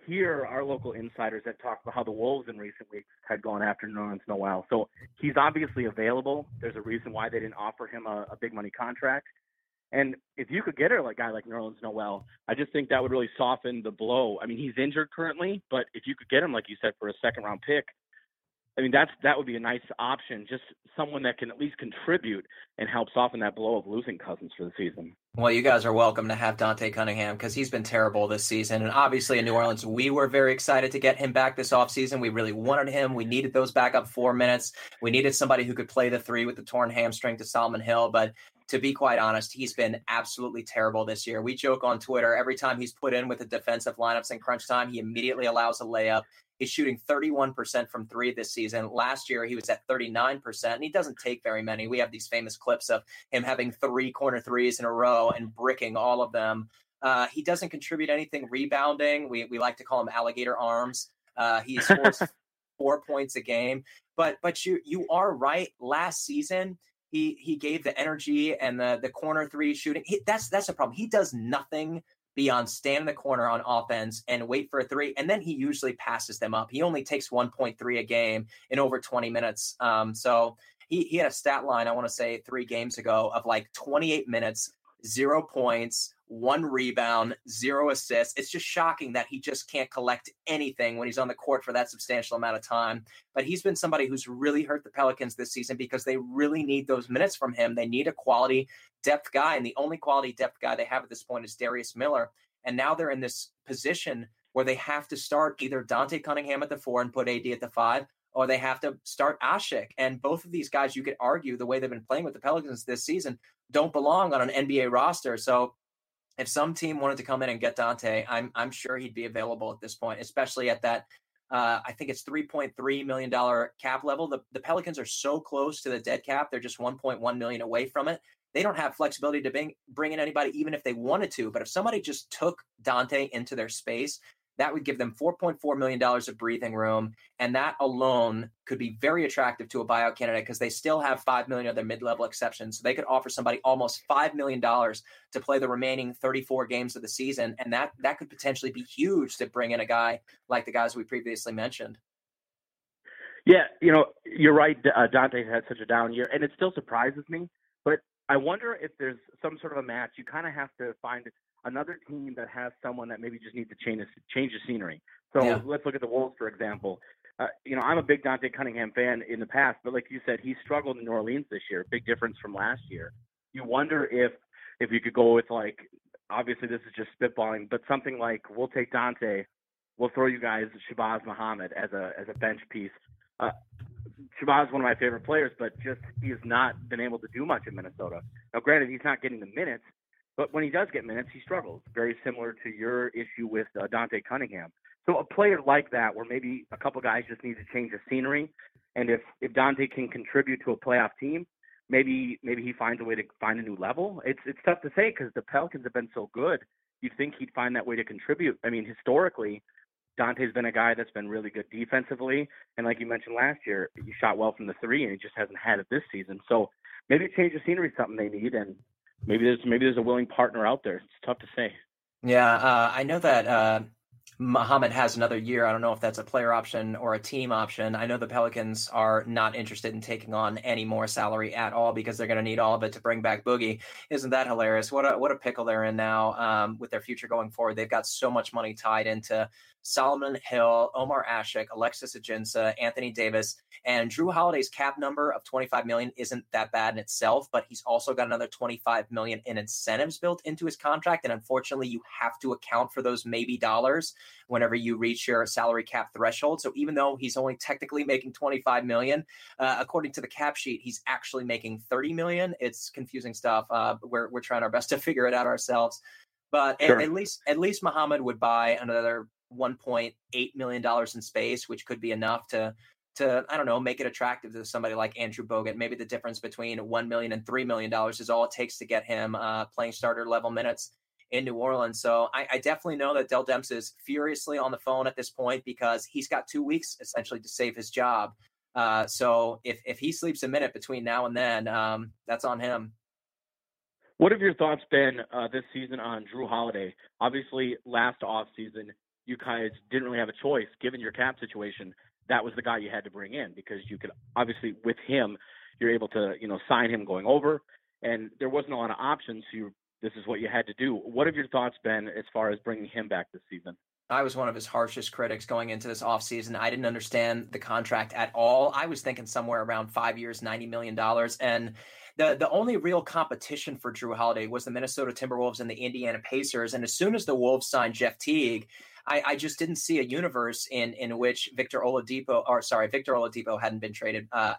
G: here our local insiders have talked about how the Wolves in recent weeks had gone after Nerlens Noel. So he's obviously available. There's a reason why they didn't offer him a, a big money contract. And if you could get a like, guy like Nerlens Noel, I just think that would really soften the blow. I mean, he's injured currently, but if you could get him, like you said, for a second round pick, I mean, that's that would be a nice option. Just someone that can at least contribute and help soften that blow of losing Cousins for the season.
D: Well, you guys are welcome to have Dante Cunningham because he's been terrible this season. And obviously, in New Orleans, we were very excited to get him back this offseason. We really wanted him. We needed those backup four minutes. We needed somebody who could play the three with the torn hamstring to Solomon Hill. But to be quite honest, he's been absolutely terrible this year. We joke on Twitter every time he's put in with the defensive lineups in crunch time, he immediately allows a layup. He's shooting 31% from three this season. Last year, he was at 39%, and he doesn't take very many. We have these famous clips of him having three corner threes in a row and bricking all of them. Uh, he doesn't contribute anything rebounding. We, we like to call him alligator arms. Uh, he scores four points a game. But but you you are right. Last season, he he gave the energy and the the corner three shooting. He, that's that's a problem. He does nothing beyond stand in the corner on offense and wait for a three, and then he usually passes them up. He only takes 1.3 a game in over 20 minutes. Um, so he he had a stat line I want to say three games ago of like 28 minutes, zero points, one rebound, zero assists. It's just shocking that he just can't collect anything when he's on the court for that substantial amount of time. But he's been somebody who's really hurt the Pelicans this season because they really need those minutes from him. They need a quality depth guy, and the only quality depth guy they have at this point is Darius Miller. And now they're in this position where they have to start either Dante Cunningham at the four and put AD at the five, or they have to start Asik. And both of these guys, you could argue the way they've been playing with the Pelicans this season, don't belong on an NBA roster. So if some team wanted to come in and get Dante, I'm I'm sure he'd be available at this point, especially at that. Uh, I think it's 3.3 million dollar cap level. The the Pelicans are so close to the dead cap; they're just 1.1 million away from it. They don't have flexibility to bring bring in anybody, even if they wanted to. But if somebody just took Dante into their space, that would give them $4.4 million of breathing room. And that alone could be very attractive to a buyout candidate because they still have 5 million of their mid level exceptions. So they could offer somebody almost $5 million to play the remaining 34 games of the season. And that, that could potentially be huge to bring in a guy like the guys we previously mentioned.
G: Yeah, you know, you're right. Uh, Dante had such a down year, and it still surprises me. But I wonder if there's some sort of a match. You kind of have to find another team that has someone that maybe just needs to change change the scenery. So yeah. let's look at the Wolves for example. Uh, you know, I'm a big Dante Cunningham fan in the past, but like you said, he struggled in New Orleans this year. Big difference from last year. You wonder if if you could go with like obviously this is just spitballing, but something like we'll take Dante, we'll throw you guys Shabazz Muhammad as a as a bench piece. Uh, Shabazz is one of my favorite players, but just he has not been able to do much in Minnesota. Now, granted, he's not getting the minutes, but when he does get minutes, he struggles. Very similar to your issue with uh, Dante Cunningham. So a player like that, where maybe a couple guys just need to change the scenery, and if if Dante can contribute to a playoff team, maybe maybe he finds a way to find a new level. It's it's tough to say because the Pelicans have been so good. You'd think he'd find that way to contribute. I mean, historically, Dante's been a guy that's been really good defensively, and like you mentioned last year, he shot well from the three, and he just hasn't had it this season. So maybe change the scenery is something they need, and maybe there's maybe there's a willing partner out there. It's tough to say.
D: Yeah, uh, I know that uh, Muhammad has another year. I don't know if that's a player option or a team option. I know the Pelicans are not interested in taking on any more salary at all because they're going to need all of it to bring back Boogie. Isn't that hilarious? What a what a pickle they're in now um, with their future going forward. They've got so much money tied into Solomon Hill, Omer Asik, Alexis Ajinça, Anthony Davis, and Jrue Holiday's cap number of 25 million isn't that bad in itself, but he's also got another 25 million in incentives built into his contract. And unfortunately, you have to account for those maybe dollars whenever you reach your salary cap threshold. So even though he's only technically making 25 million, uh, according to the cap sheet, he's actually making 30 million. It's confusing stuff. Uh, we're we're trying our best to figure it out ourselves. But sure. at, at least at least Muhammad would buy another 1.8 million dollars in space, which could be enough to to I don't know make it attractive to somebody like Andrew Bogut. Maybe the difference between one million and three million dollars is all it takes to get him uh, playing starter level minutes in New Orleans. So I, I, definitely know that Dell Demps is furiously on the phone at this point because he's got two weeks essentially to save his job. Uh, so if if he sleeps a minute between now and then, um, that's on him.
G: What have your thoughts been uh, this season on Jrue Holiday? Obviously, last off season, you guys didn't really have a choice given your cap situation that was the guy you had to bring in because you could obviously with him you're able to you know sign him going over and there wasn't a lot of options so you, this is what you had to do what have your thoughts been as far as bringing him back this season
D: I was one of his harshest critics going into this offseason. I didn't understand the contract at all. I was thinking somewhere around five years, $90 million. And the, the only real competition for Jrue Holiday was the Minnesota Timberwolves and the Indiana Pacers. And as soon as the Wolves signed Jeff Teague, I, I, just didn't see a universe in in which Victor Oladipo, or sorry, Victor Oladipo hadn't been traded uh,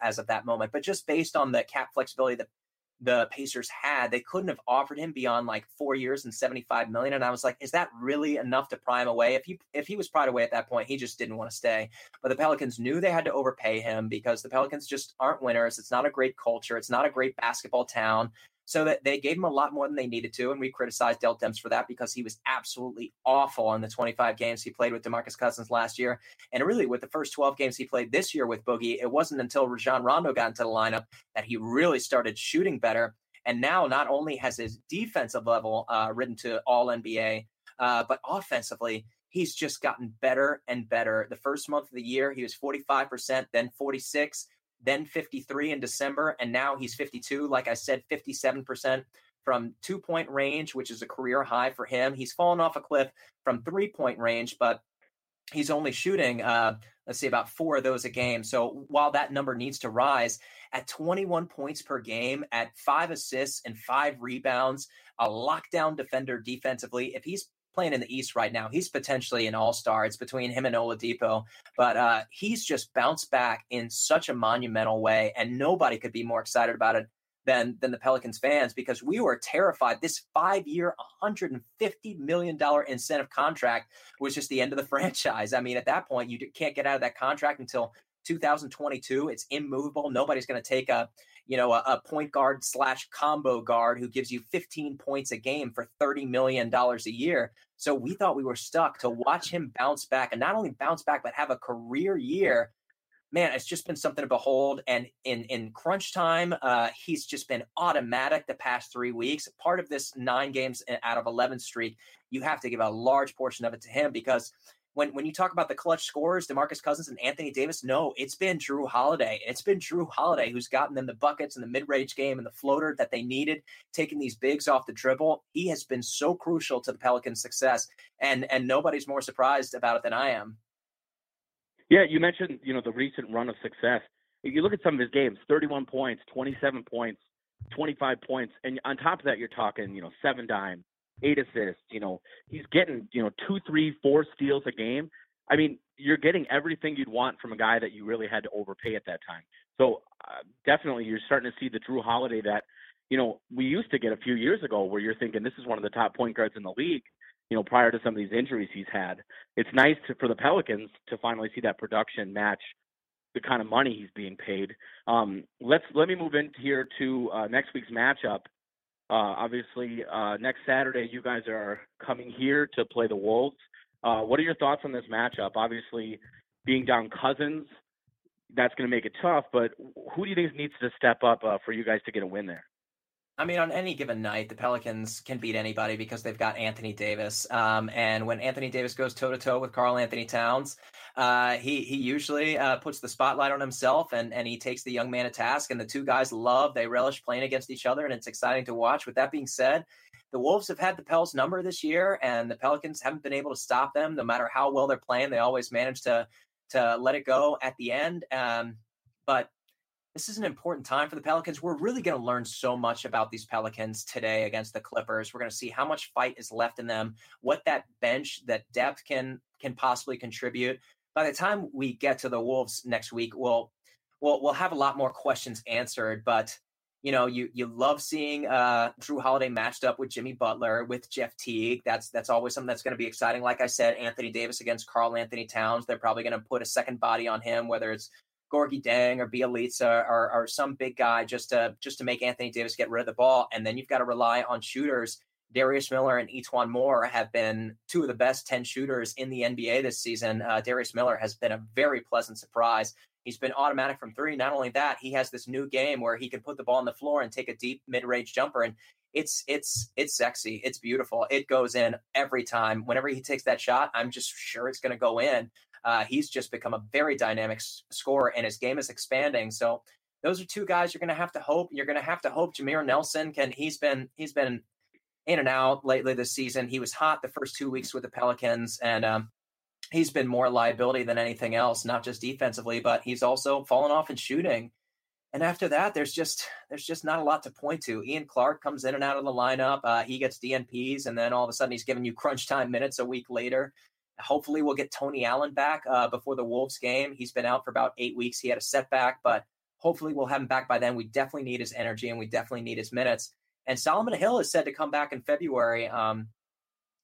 D: as of that moment. But just based on the cap flexibility that the Pacers had, they couldn't have offered him beyond like four years and 75 million. And I was like, is that really enough to pry him away? If he if he was pried away at that point, he just didn't want to stay. But the Pelicans knew they had to overpay him because the Pelicans just aren't winners. It's not a great culture. It's not a great basketball town. So that they gave him a lot more than they needed to, and we criticized Dell Demps for that because he was absolutely awful in the 25 games he played with DeMarcus Cousins last year, and really with the first 12 games he played this year with Boogie. It wasn't until Rajon Rondo got into the lineup that he really started shooting better. And now, not only has his defensive level uh, ridden to All NBA, uh, but offensively, he's just gotten better and better. The first month of the year, he was 45%, then 46 then 53 in December, and now he's 52. Like I said, 57% from two point range, which is a career high for him. He's fallen off a cliff from three point range, but he's only shooting, uh, let's see, about four of those a game. So while that number needs to rise at 21 points per game, at five assists and five rebounds, a lockdown defender defensively, if he's playing in the East right now. He's potentially an all star. It's between him and Oladipo, but uh, he's just bounced back in such a monumental way, and nobody could be more excited about it than than the Pelicans fans because we were terrified. This five year, 150 million dollar incentive contract was just the end of the franchise. I mean, at that point, you can't get out of that contract until 2022. It's immovable. Nobody's going to take a you know, a, a point guard slash combo guard who gives you 15 points a game for $30 million a year. So we thought we were stuck to watch him bounce back and not only bounce back, but have a career year. Man, it's just been something to behold. And in, in crunch time, uh, he's just been automatic the past three weeks. Part of this nine games out of 11 streak, you have to give a large portion of it to him because – when when you talk about the clutch scorers, DeMarcus Cousins and Anthony Davis, no, it's been Jrue Holiday. It's been Jrue Holiday who's gotten them the buckets in the mid-range game and the floater that they needed, taking these bigs off the dribble. He has been so crucial to the Pelicans' success, and and nobody's more surprised about it than I am.
G: Yeah, you mentioned you know the recent run of success. If you look at some of his games, 31 points, 27 points, 25 points, and on top of that, you're talking you know seven dime, eight assists. You know, he's getting you know two, three, four steals a game. I mean, you're getting everything you'd want from a guy that you really had to overpay at that time. So uh, definitely, you're starting to see the Jrue Holiday that you know we used to get a few years ago, where you're thinking this is one of the top point guards in the league. You know, prior to some of these injuries he's had, it's nice to, for the Pelicans to finally see that production match the kind of money he's being paid. Um, let's let me move in here to uh, next week's matchup. Uh, obviously, uh, next Saturday, you guys are coming here to play the Wolves. Uh, what are your thoughts on this matchup? Obviously, being down Cousins, that's going to make it tough. But who do you think needs to step up uh, for you guys to get a win there?
D: I mean, on any given night, the Pelicans can beat anybody because they've got Anthony Davis. Um, and when Anthony Davis goes toe to toe with Karl-Anthony Towns, uh, he he usually uh, puts the spotlight on himself and and he takes the young man to task. And the two guys love, they relish playing against each other, and it's exciting to watch. With that being said, the Wolves have had the Pels number this year, and the Pelicans haven't been able to stop them. No matter how well they're playing, they always manage to to let it go at the end. Um, but this is an important time for the Pelicans. We're really going to learn so much about these Pelicans today against the Clippers. We're going to see how much fight is left in them, what that bench, that depth can can possibly contribute. By the time we get to the Wolves next week, we'll we'll we'll have a lot more questions answered. But you know, you you love seeing uh, Jrue Holiday matched up with Jimmy Butler with Jeff Teague. That's that's always something that's going to be exciting. Like I said, Anthony Davis against Karl-Anthony Towns. They're probably going to put a second body on him, whether it's Gorgui Dieng or Bjelica or, or some big guy just to just to make Anthony Davis get rid of the ball. And then you've got to rely on shooters. Darius Miller and E'Twaun Moore have been two of the best 10 shooters in the NBA this season. Uh, Darius Miller has been a very pleasant surprise. He's been automatic from three. Not only that, he has this new game where he can put the ball on the floor and take a deep mid-range jumper. And it's it's it's sexy. It's beautiful. It goes in every time. Whenever he takes that shot, I'm just sure it's going to go in. Uh, he's just become a very dynamic scorer, and his game is expanding. So those are two guys you're going to have to hope. You're going to have to hope Jameer Nelson can. He's been he's been in and out lately this season. He was hot the first two weeks with the Pelicans, and um, he's been more liability than anything else, not just defensively, but he's also fallen off in shooting. And after that, there's just there's just not a lot to point to. Ian Clark comes in and out of the lineup. Uh, he gets DNPs, and then all of a sudden he's giving you crunch time minutes a week later. Hopefully, we'll get Tony Allen back uh, before the Wolves game. He's been out for about eight weeks. He had a setback, but hopefully, we'll have him back by then. We definitely need his energy and we definitely need his minutes. And Solomon Hill is said to come back in February. Um,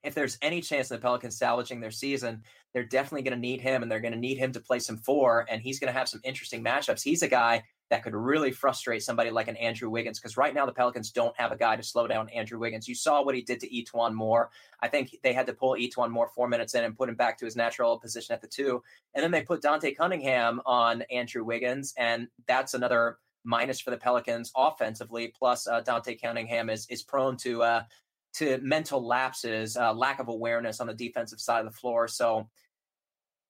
D: if there's any chance of the Pelicans salvaging their season, they're definitely going to need him, and they're going to need him to play some four. And he's going to have some interesting matchups. He's a guy that could really frustrate somebody like an Andrew Wiggins because right now the Pelicans don't have a guy to slow down Andrew Wiggins. You saw what he did to E'Twaun Moore. I think they had to pull E'Twaun Moore four minutes in and put him back to his natural position at the two. And then they put Dante Cunningham on Andrew Wiggins, and that's another minus for the Pelicans offensively. Plus, uh, Dante Cunningham is is prone to uh, to mental lapses, uh, lack of awareness on the defensive side of the floor. So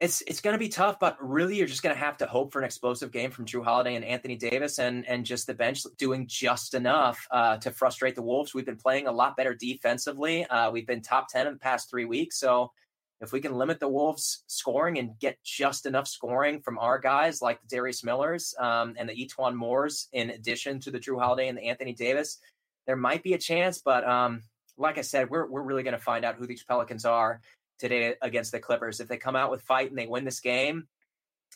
D: it's it's going to be tough, but really you're just going to have to hope for an explosive game from Jrue Holiday and Anthony Davis, and and just the bench doing just enough uh, to frustrate the Wolves. We've been playing a lot better defensively. Uh, we've been top ten in the past three weeks, so if we can limit the Wolves' scoring and get just enough scoring from our guys like the Darius Millers um, and the E'Twaun Moores, in addition to the Jrue Holiday and the Anthony Davis, there might be a chance. But um, like I said, we're we're really going to find out who these Pelicans are today against the Clippers. If they come out with fight and they win this game,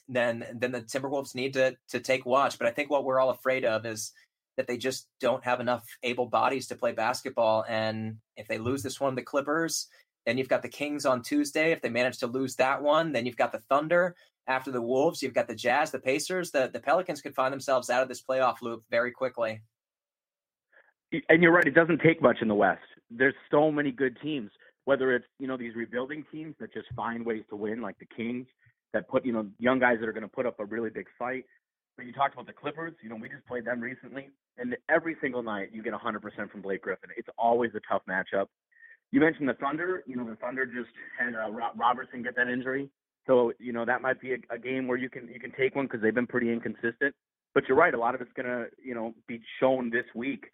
D: then then the Timberwolves need to to take watch. But I think what we're all afraid of is that they just don't have enough able bodies to play basketball. And if they lose this one, the Clippers, then you've got the Kings on Tuesday. If they manage to lose that one, then you've got the Thunder. After the Wolves, you've got the Jazz, the Pacers. The the Pelicans could find themselves out of this playoff loop very quickly.
G: And you're right; it doesn't take much in the West. There's so many good teams whether it's you know these rebuilding teams that just find ways to win, like the Kings, that put you know young guys that are going to put up a really big fight. But you talked about the Clippers. You know, we just played them recently, and every single night you get 100% from Blake Griffin. It's always a tough matchup. You mentioned the Thunder. You know, the Thunder just had uh, Roberson get that injury, so you know that might be a, a game where you can you can take one because they've been pretty inconsistent. But you're right, a lot of it's going to you know be shown this week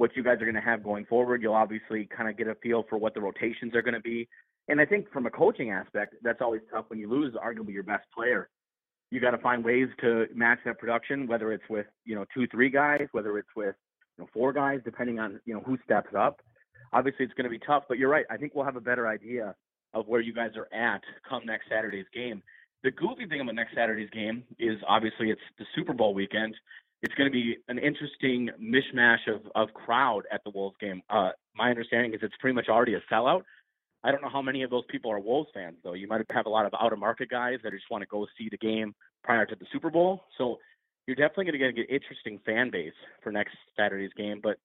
G: what you guys are going to have going forward. You'll obviously kind of get a feel for what the rotations are going to be. And I think from a coaching aspect, that's always tough when you lose arguably your best player. You got to find ways to match that production, whether it's with you know two, three guys, whether it's with you know four guys, depending on you know who steps up. Obviously, it's going to be tough, but you're right. I think we'll have a better idea of where you guys are at come next Saturday's game. The goofy thing about next Saturday's game is obviously it's the Super Bowl weekend, it's going to be an interesting mishmash of, of crowd at the Wolves game. Uh, my understanding is it's pretty much already a sellout. I don't know how many of those people are Wolves fans, though. You might have a lot of out of market guys that just want to go see the game prior to the Super Bowl. So you're definitely going to get an interesting fan base for next Saturday's game. But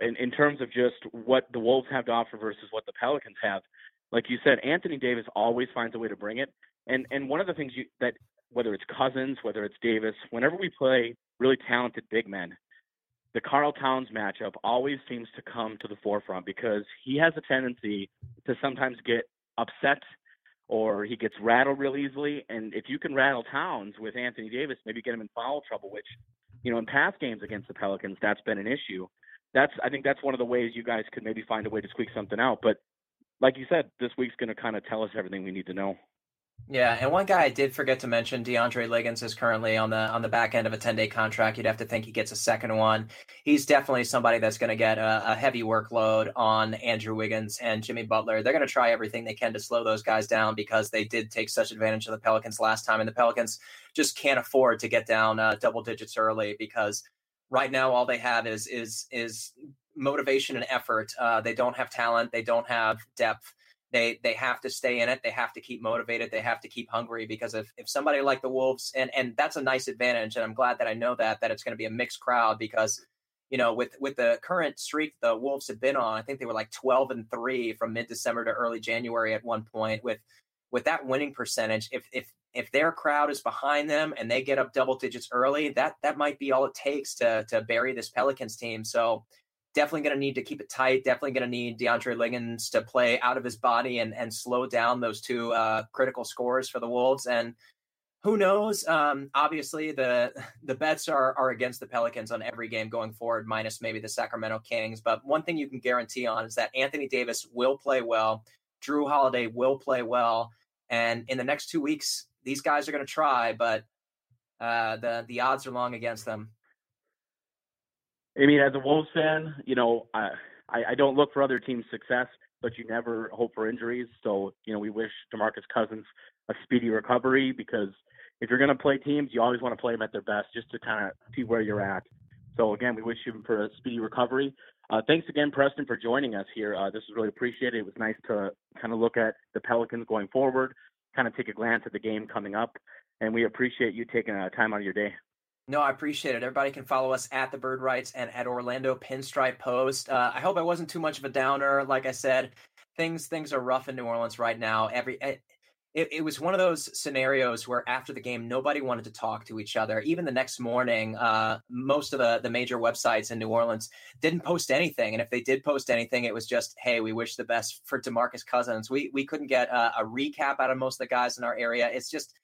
G: in, in terms of just what the Wolves have to offer versus what the Pelicans have, like you said, Anthony Davis always finds a way to bring it. And and one of the things you that whether it's Cousins, whether it's Davis, whenever we play really talented big men, the Karl Towns matchup always seems to come to the forefront because he has a tendency to sometimes get upset or he gets rattled real easily. And if you can rattle Towns with Anthony Davis, maybe get him in foul trouble, which, you know, in past games against the Pelicans, that's been an issue. That's I think that's one of the ways you guys could maybe find a way to squeak something out. But like you said, this week's going to kind of tell us everything we need to know.
D: Yeah, and one guy I did forget to mention, DeAndre Liggins is currently on the on the back end of a 10 day contract. You'd have to think he gets a second one. He's definitely somebody that's going to get a, a, heavy workload on Andrew Wiggins and Jimmy Butler. They're going to try everything they can to slow those guys down because they did take such advantage of the Pelicans last time, and the Pelicans just can't afford to get down uh, double digits early because right now all they have is is is motivation and effort. Uh, they don't have talent. They don't have depth they they have to stay in it they have to keep motivated they have to keep hungry because if, if somebody like the wolves and and that's a nice advantage and i'm glad that i know that that it's going to be a mixed crowd because you know with with the current streak the wolves have been on i think they were like 12 and 3 from mid-december to early january at one point with with that winning percentage if if if their crowd is behind them and they get up double digits early that that might be all it takes to to bury this pelicans team. So definitely going to need to keep it tight. Definitely going to need DeAndre Liggins to play out of his body and and slow down those two uh, critical scores for the Wolves. And who knows? Um, obviously, the the bets are are against the Pelicans on every game going forward, minus maybe the Sacramento Kings. But one thing you can guarantee on is that Anthony Davis will play well. Jrue Holiday will play well, and in the next two weeks, these guys are going to try, but uh, the the odds are long against them.
G: I mean, as a Wolves fan, you know, I, I don't look for other teams' success, but you never hope for injuries. So, you know, we wish DeMarcus Cousins a speedy recovery because if you're going to play teams, you always want to play them at their best just to kind of see where you're at. So, again, we wish him for a speedy recovery. Uh, thanks again, Preston, for joining us here. Uh, this was really appreciated. It was nice to kind of look at the Pelicans going forward, kind of take a glance at the game coming up, and we appreciate you taking uh, time out of your day.
D: No, I appreciate it. Everybody can follow us at the Bird Writes and at Orlando Pinstripe Post. Uh, I hope I wasn't too much of a downer. Like I said, things things are rough in New Orleans right now. Every eh, it, it was one of those scenarios where after the game, nobody wanted to talk to each other. Even the next morning, uh, most of the the major websites in New Orleans didn't post anything, and if they did post anything, it was just, "Hey, we wish the best for DeMarcus Cousins." We we couldn't get a, a recap out of most of the guys in our area. It's just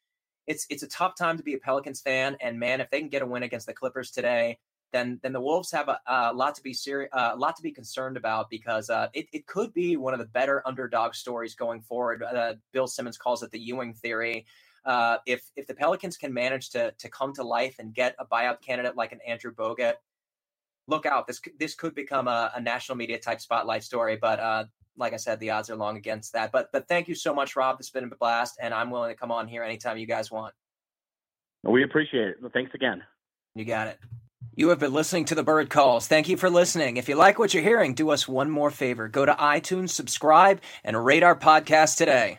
D: it's it's a tough time to be a Pelicans fan. And man, if they can get a win against the Clippers today, then then the Wolves have a, a lot to be serious, a lot to be concerned about because uh, it it could be one of the better underdog stories going forward. Uh, Bill Simmons calls it the Ewing theory. Uh, if if the Pelicans can manage to to come to life and get a buyout candidate like an Andrew Bogut, look out. This this could become a, a national media type spotlight story. But uh, like I said, the odds are long against that. But but thank you so much, Rob. It's been a blast, and I'm willing to come on here anytime you guys want.
G: We appreciate it. Thanks again.
D: You got it. You have been listening to the Bird Calls. Thank you for listening. If you like what you're hearing, do us one more favor. Go to iTunes, subscribe, and rate our podcast today.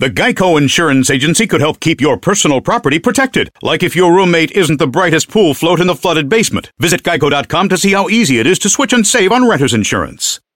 H: The Geico Insurance Agency could help keep your personal property protected, like if your roommate isn't the brightest pool float in the flooded basement. Visit geico.com to see how easy it is to switch and save on renter's insurance.